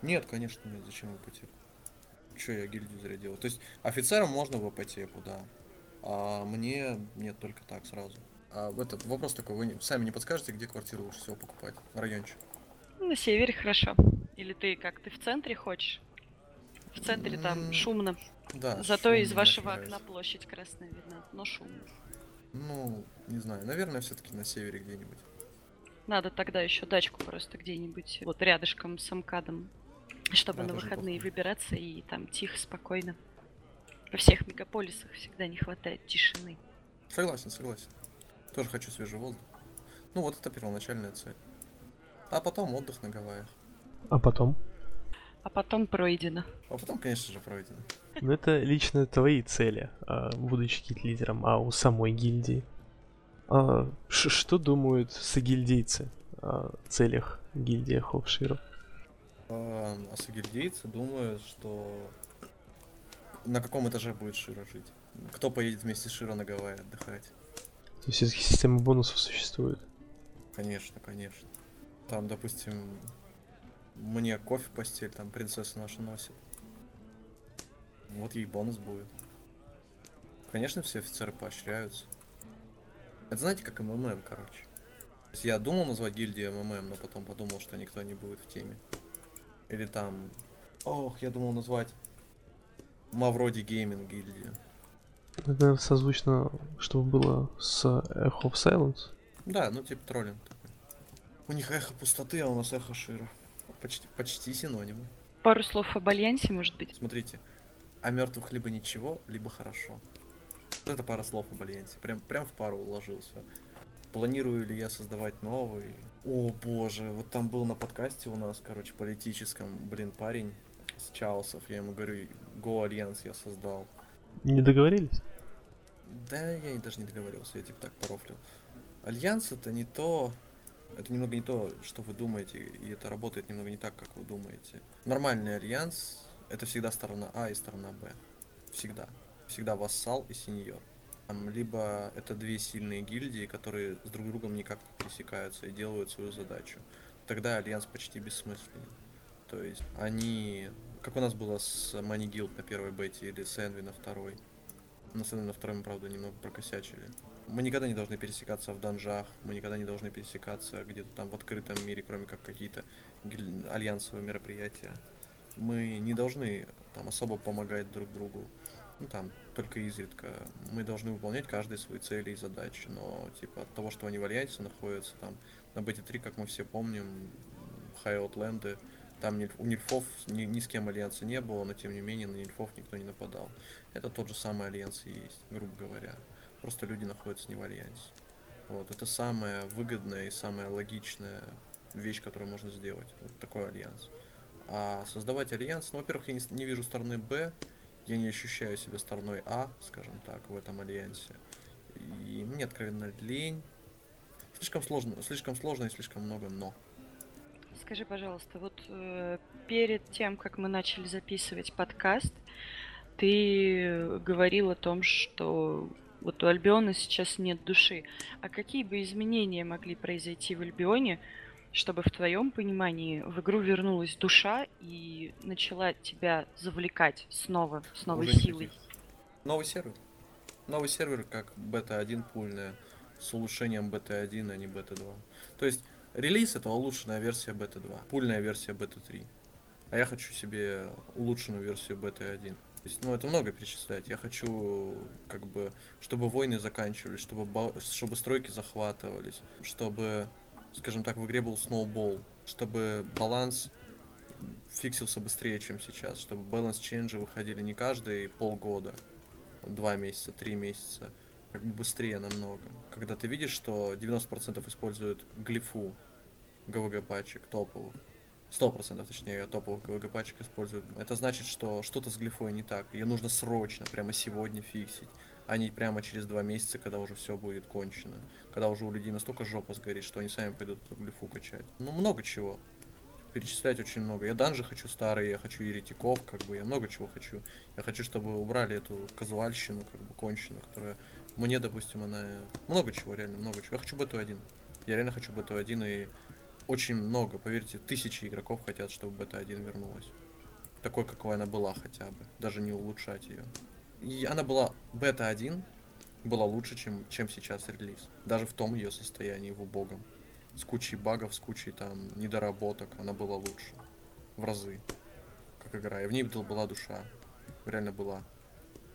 Нет, конечно, нет. Зачем в ипотеку? Че я гильдию зря делаю? То есть офицерам можно в ипотеку, да. А мне нет только так сразу. А этот вопрос такой, вы не- сами не подскажете, где квартиру лучше всего покупать? Райончик. На севере хорошо. Или ты как, ты в центре хочешь? В центре там шумно. Да. Зато шумно, из вашего окна площадь красная видна, но шумно. Ну, не знаю, наверное, все-таки на севере где-нибудь. Надо тогда еще дачку просто где-нибудь вот рядышком с МКАДом, чтобы Да, на выходные неплохо. выбираться и там тихо, спокойно. Во всех мегаполисах всегда не хватает тишины. Согласен, согласен. Тоже хочу свежий воздух. Ну, вот это первоначальная цель. А потом отдых на Гавайях. А потом? А потом пройдено. А потом, конечно же, пройдено. Ну это лично твои цели, а, будучи кит-лидером, а у самой гильдии. А, ш- что думают сагильдейцы о целях гильдии Хопшира? А, а сагильдейцы думают, что на каком этаже будет Шира жить. Кто поедет вместе с Широ на Гавайи отдыхать? То есть все-таки система бонусов существует. Конечно, конечно. Там, допустим, мне кофе в постель, там принцесса наша носит. Вот ей бонус будет. Конечно, все офицеры поощряются. Это знаете, как МММ, короче. Я думал назвать гильдию МММ, но потом подумал, что никто не будет в теме. Или там... Ох, я думал назвать Мавроди Gaming гильдию. Это наверное, созвучно, что было с Echo of Silence. Да, ну типа троллинг такой. У них эхо пустоты, а у нас эхо Широ. Почти, почти синонимы. пару слов об Альянсе, может быть? Смотрите, о мертвых либо ничего, либо хорошо. Это пара слов об Альянсе. Прям, прям в пару уложился. Планирую ли я создавать новый? О боже, вот там был на подкасте у нас, короче, политическом, блин, парень с Чаусов. Я ему говорю, Go Альянс я создал. Не договорились? Да, я даже не договорился, я типа так порофлил. Альянс это не то, это немного не то, что вы думаете, и это работает немного не так, как вы думаете. Нормальный альянс это всегда сторона А и сторона Б. Всегда. Всегда вассал и сеньор. Либо это две сильные гильдии, которые с друг другом никак не пересекаются и делают свою задачу. Тогда альянс почти бессмысленен. То есть они, как у нас было с Guild на первой бете или с Envy на второй. На Envy на второй мы, правда, немного прокосячили. Мы никогда не должны пересекаться в данжах, мы никогда не должны пересекаться где-то там в открытом мире, кроме как какие-то альянсовые мероприятия. Мы не должны там особо помогать друг другу. Ну там, только изредка. Мы должны выполнять каждые свои цели и задачи. Но типа от того, что они в альянсе находятся там на BT3, как мы все помним, Хайотленды, там у нильфов ни, ни с кем альянса не было, но тем не менее на нильфов никто не нападал. Это тот же самый альянс и есть, грубо говоря. Просто люди находятся не в альянсе. Вот, это самая выгодная и самая логичная вещь, которую можно сделать. Вот такой альянс. А создавать альянс, ну, во-первых, я не, не вижу стороны Б, я не ощущаю себя стороной А, скажем так, в этом альянсе. И мне откровенно лень. Слишком сложно, слишком сложно и слишком много но. Скажи, пожалуйста, вот э, перед тем, как мы начали записывать подкаст, ты говорил о том, что вот у Альбиона сейчас нет души. А какие бы изменения могли произойти в Альбионе, чтобы в твоем понимании в игру вернулась душа и начала тебя завлекать снова, с новой Уже силой? никаких. Новый сервер. Новый сервер, как бета 1 пульная, с улучшением бета 1, а не бета 2. То есть релиз это улучшенная версия бета 2, пульная версия бета 3. А я хочу себе улучшенную версию бета 1. То есть, ну, это много перечислять. Я хочу, как бы, чтобы войны заканчивались, чтобы, чтобы стройки захватывались, чтобы, скажем так, в игре был сноубол, чтобы баланс фиксился быстрее, чем сейчас, чтобы баланс ченджи выходили не каждые полгода, два месяца, три месяца, как бы быстрее намного. Когда ты видишь, что 90% используют глифу ГВГ пачек топовых, 100% точнее топовых ГВГ пачек используют, это значит, что что-то с глифой не так. Ее нужно срочно, прямо сегодня фиксить, а не прямо через два месяца, когда уже все будет кончено. Когда уже у людей настолько жопа сгорит, что они сами пойдут глифу качать. Ну, много чего перечислять очень много. Я данжи хочу старые, я хочу еретиков, как бы, я много чего хочу. Я хочу, чтобы убрали эту казуальщину, как бы, конченую, которая мне, допустим, она... Много чего, реально, много чего. Я хочу бету один. Я реально хочу бету один, и очень много, поверьте, тысячи игроков хотят, чтобы бета 1 вернулась. Такой, какой она была хотя бы. Даже не улучшать ее. И она была бета 1, была лучше, чем, чем сейчас релиз. Даже в том ее состоянии, в убогом. С кучей багов, с кучей там недоработок, она была лучше. В разы. Как игра. И в ней был- была душа. Реально была.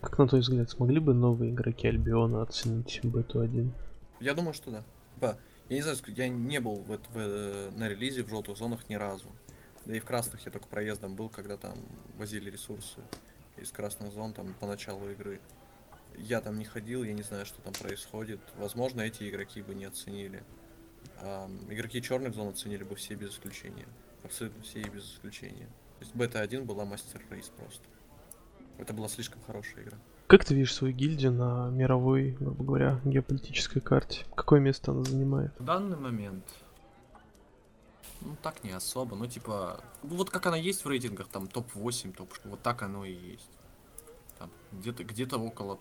Как на твой взгляд, смогли бы новые игроки Альбиона оценить бету 1? Я думаю, что да. Типа, я не знаю, я не был в, в, э, на релизе в желтых зонах ни разу. Да и в красных я только проездом был, когда там возили ресурсы из красных зон там по началу игры. Я там не ходил, я не знаю, что там происходит. Возможно, эти игроки бы не оценили. А, игроки черных зон оценили бы все без исключения. Абсолютно все и без исключения. То есть бета 1 была мастер рейс просто. Это была слишком хорошая игра. Как ты видишь свою гильдию на мировой, грубо говоря, геополитической карте? Какое место она занимает? В данный момент. Ну, так не особо. Ну, типа, ну, вот как она есть в рейтингах, там, топ-8, топ вот так оно и есть. Там, где-то, где-то около,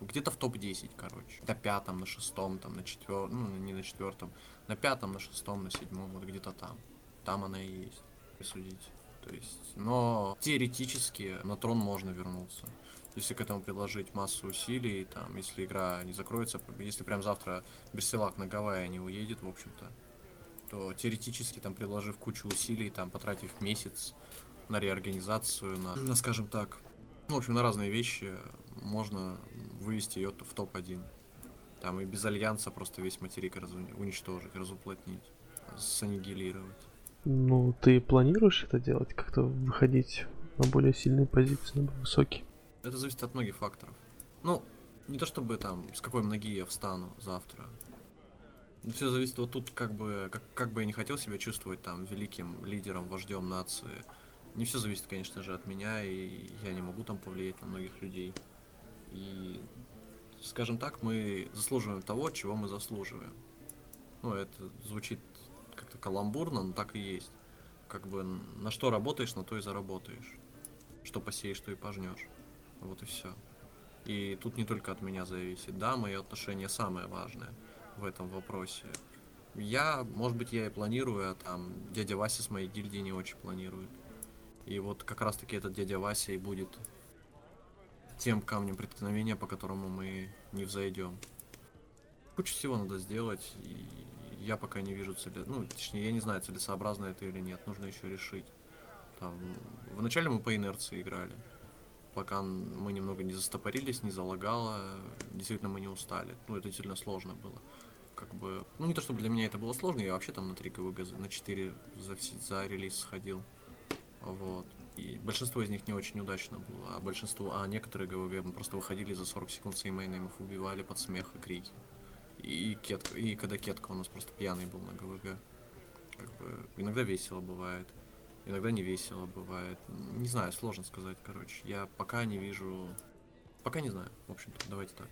где-то в топ-10, короче. На пятом, на шестом, там, на четвертом, ну, не на четвертом, на пятом, на шестом, на седьмом, вот где-то там. Там она и есть. Судить. То есть, но теоретически на трон можно вернуться. Если к этому приложить массу усилий, там, если игра не закроется, если прям завтра Берсилак на Гавайи не уедет, в общем-то, то теоретически там приложив кучу усилий, там потратив месяц на реорганизацию, на, на, скажем так, ну, в общем, на разные вещи, можно вывести ее в топ-1. Там и без альянса просто весь материк разу- уничтожить, разуплотнить, саннигилировать. Ну, ты планируешь это делать? Как-то выходить на более сильные позиции, на более высокие? Это зависит от многих факторов. Ну, не то чтобы там, с какой ноги я встану завтра. Все зависит вот тут, как бы, как, как бы я не хотел себя чувствовать там великим лидером, вождем нации. Не все зависит, конечно же, от меня, и я не могу там повлиять на многих людей. И, скажем так, мы заслуживаем того, чего мы заслуживаем. Ну, это звучит каламбурно, но так и есть. Как бы на что работаешь, на то и заработаешь. Что посеешь, то и пожнешь. Вот и все. И тут не только от меня зависит. Да, мои отношения самое важное в этом вопросе. Я, может быть, я и планирую, а там дядя Вася с моей гильдии не очень планирует. И вот как раз таки этот дядя Вася и будет тем камнем преткновения, по которому мы не взойдем. Кучу всего надо сделать, и я пока не вижу цели. Ну, точнее, я не знаю, целесообразно это или нет. Нужно еще решить. Там, вначале мы по инерции играли. Пока мы немного не застопорились, не залагало, действительно мы не устали. Ну, это действительно сложно было. Как бы, ну не то чтобы для меня это было сложно, я вообще там на 3 КВГ, на 4 за, за релиз сходил. Вот. И большинство из них не очень удачно было, а большинство, а некоторые ГВГ мы просто выходили за 40 секунд с имейном, их убивали под смех и крики. И, кетка, и когда кетка у нас просто пьяный был на ГВГ. Как бы, иногда весело бывает, иногда не весело бывает. Не знаю, сложно сказать, короче. Я пока не вижу... Пока не знаю, в общем-то, давайте так.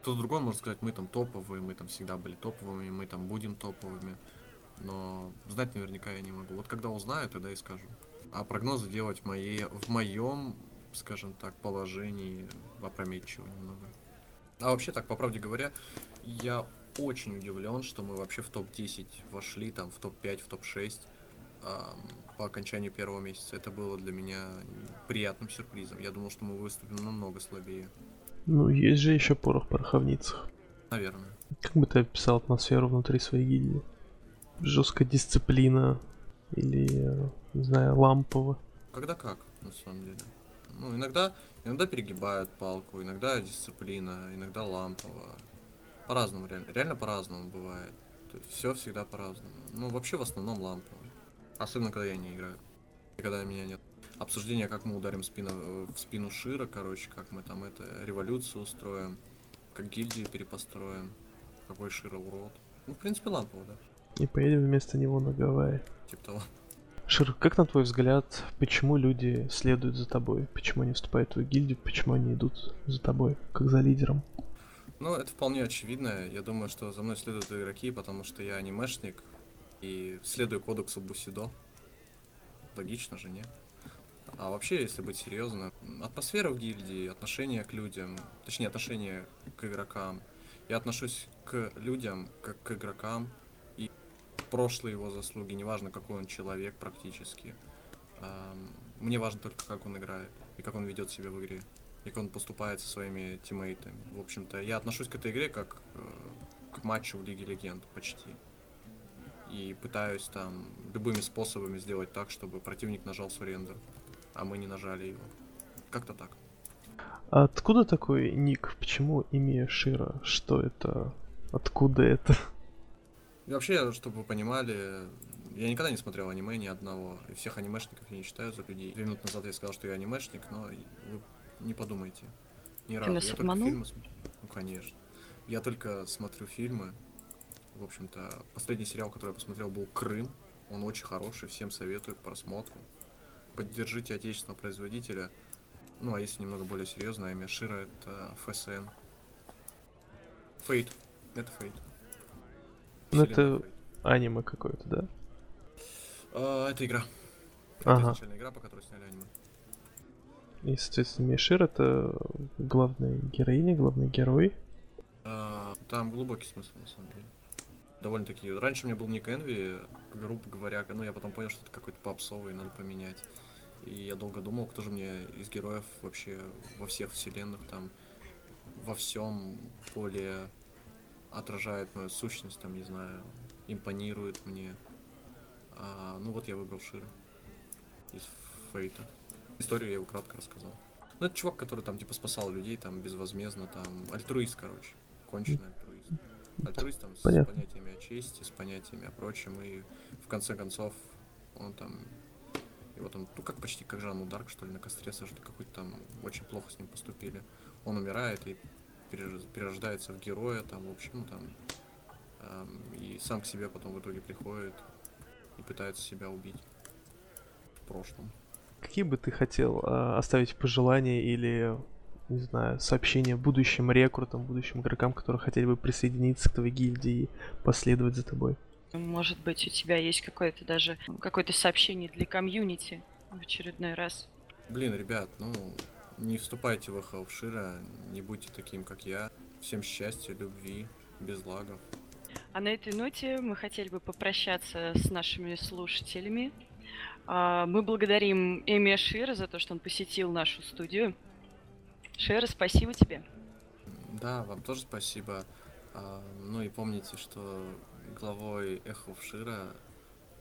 Кто другой может сказать, мы там топовые, мы там всегда были топовыми, мы там будем топовыми. Но знать наверняка я не могу. Вот когда узнаю, тогда и скажу. А прогнозы делать мои, в моем, скажем так, положении опрометчиво немного. А вообще так, по правде говоря, я очень удивлен, что мы вообще в топ-10 вошли, там, в топ-5, в топ-6 э, по окончанию первого месяца. Это было для меня приятным сюрпризом. Я думал, что мы выступим намного слабее. Ну, есть же еще порох в пороховницах. Наверное. Как бы ты описал атмосферу внутри своей гильдии? Жесткая дисциплина или, не знаю, лампово? Когда как, на самом деле. Ну, иногда, иногда перегибают палку, иногда дисциплина, иногда лампово. По-разному реально. Реально по-разному бывает. То есть все всегда по-разному. Ну, вообще в основном лампово. Особенно, когда я не играю. И когда меня нет. Обсуждение, как мы ударим спину, э, в спину Шира, короче, как мы там это, революцию устроим, как гильдию перепостроим, какой Шира урод. Ну, в принципе, лампово, да. И поедем вместо него на Гавайи. Типа того. Шир, как на твой взгляд, почему люди следуют за тобой? Почему они вступают в твою гильдию? Почему они идут за тобой, как за лидером? Ну, это вполне очевидно. Я думаю, что за мной следуют игроки, потому что я анимешник и следую кодексу Бусидо. Логично же, не? А вообще, если быть серьезным, атмосфера в гильдии, отношение к людям, точнее, отношение к игрокам. Я отношусь к людям как к игрокам, прошлые его заслуги, неважно, какой он человек практически. Мне важно только, как он играет и как он ведет себя в игре, и как он поступает со своими тиммейтами. В общем-то, я отношусь к этой игре как э, к матчу в Лиге Легенд почти. И пытаюсь там любыми способами сделать так, чтобы противник нажал сурендер а мы не нажали его. Как-то так. Откуда такой ник? Почему имя Шира? Что это? Откуда это? И вообще, чтобы вы понимали, я никогда не смотрел аниме ни одного. И всех анимешников я не считаю за людей. Две минуты назад я сказал, что я анимешник, но вы не подумайте. Разу. нас Я только обманул? фильмы смотрю. Ну, конечно. Я только смотрю фильмы. В общем-то, последний сериал, который я посмотрел, был Крым. Он очень хороший, всем советую к просмотру. Поддержите отечественного производителя. Ну, а если немного более серьезно, имя Шира это ФСН. Фейт. Это Фейт. Ну, это аниме какое-то, да? А, это игра. Это Ага. изначально игра, по которой сняли аниме. И, соответственно, Мишир это главная героиня, главный герой. А, там глубокий смысл, на самом деле. Довольно-таки. Раньше у меня был ник Энви, грубо говоря, но я потом понял, что это какой-то попсовый, надо поменять. И я долго думал, кто же мне из героев вообще во всех вселенных там во всем более отражает мою сущность, там, не знаю, импонирует мне. А, ну вот я выбрал Шира из Фейта. Историю я его кратко рассказал. Ну, это чувак, который там, типа, спасал людей, там, безвозмездно, там, альтруист, короче. Конченый альтруист. альтруистом с Понятно. понятиями о чести, с понятиями о прочем, и в конце концов он там его там, ну как почти как Жанну Дарк, что ли, на костре сожгли, какой-то там очень плохо с ним поступили. Он умирает и перерождается в героя, там, в общем, ну, там, эм, и сам к себе потом в итоге приходит и пытается себя убить в прошлом. Какие бы ты хотел а, оставить пожелания или, не знаю, сообщения будущим рекрутам, будущим игрокам, которые хотели бы присоединиться к твоей гильдии и последовать за тобой? Может быть, у тебя есть какое-то даже какое-то сообщение для комьюнити в очередной раз. Блин, ребят, ну, не вступайте в эхо Шира, не будьте таким, как я. Всем счастья, любви, без лагов. А на этой ноте мы хотели бы попрощаться с нашими слушателями. А, Мы благодарим Эми Шира за то, что он посетил нашу студию. Шира, спасибо тебе. Да, вам тоже спасибо. А, ну и помните, что главой Эхо Шира,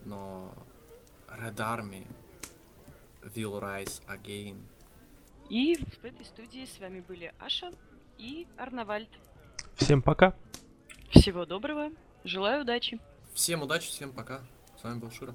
но Red Army will rise again. И в этой студии с вами были Аша и Арнавальд. Всем пока! Всего доброго, желаю удачи. Всем удачи, всем пока. С вами был Шира.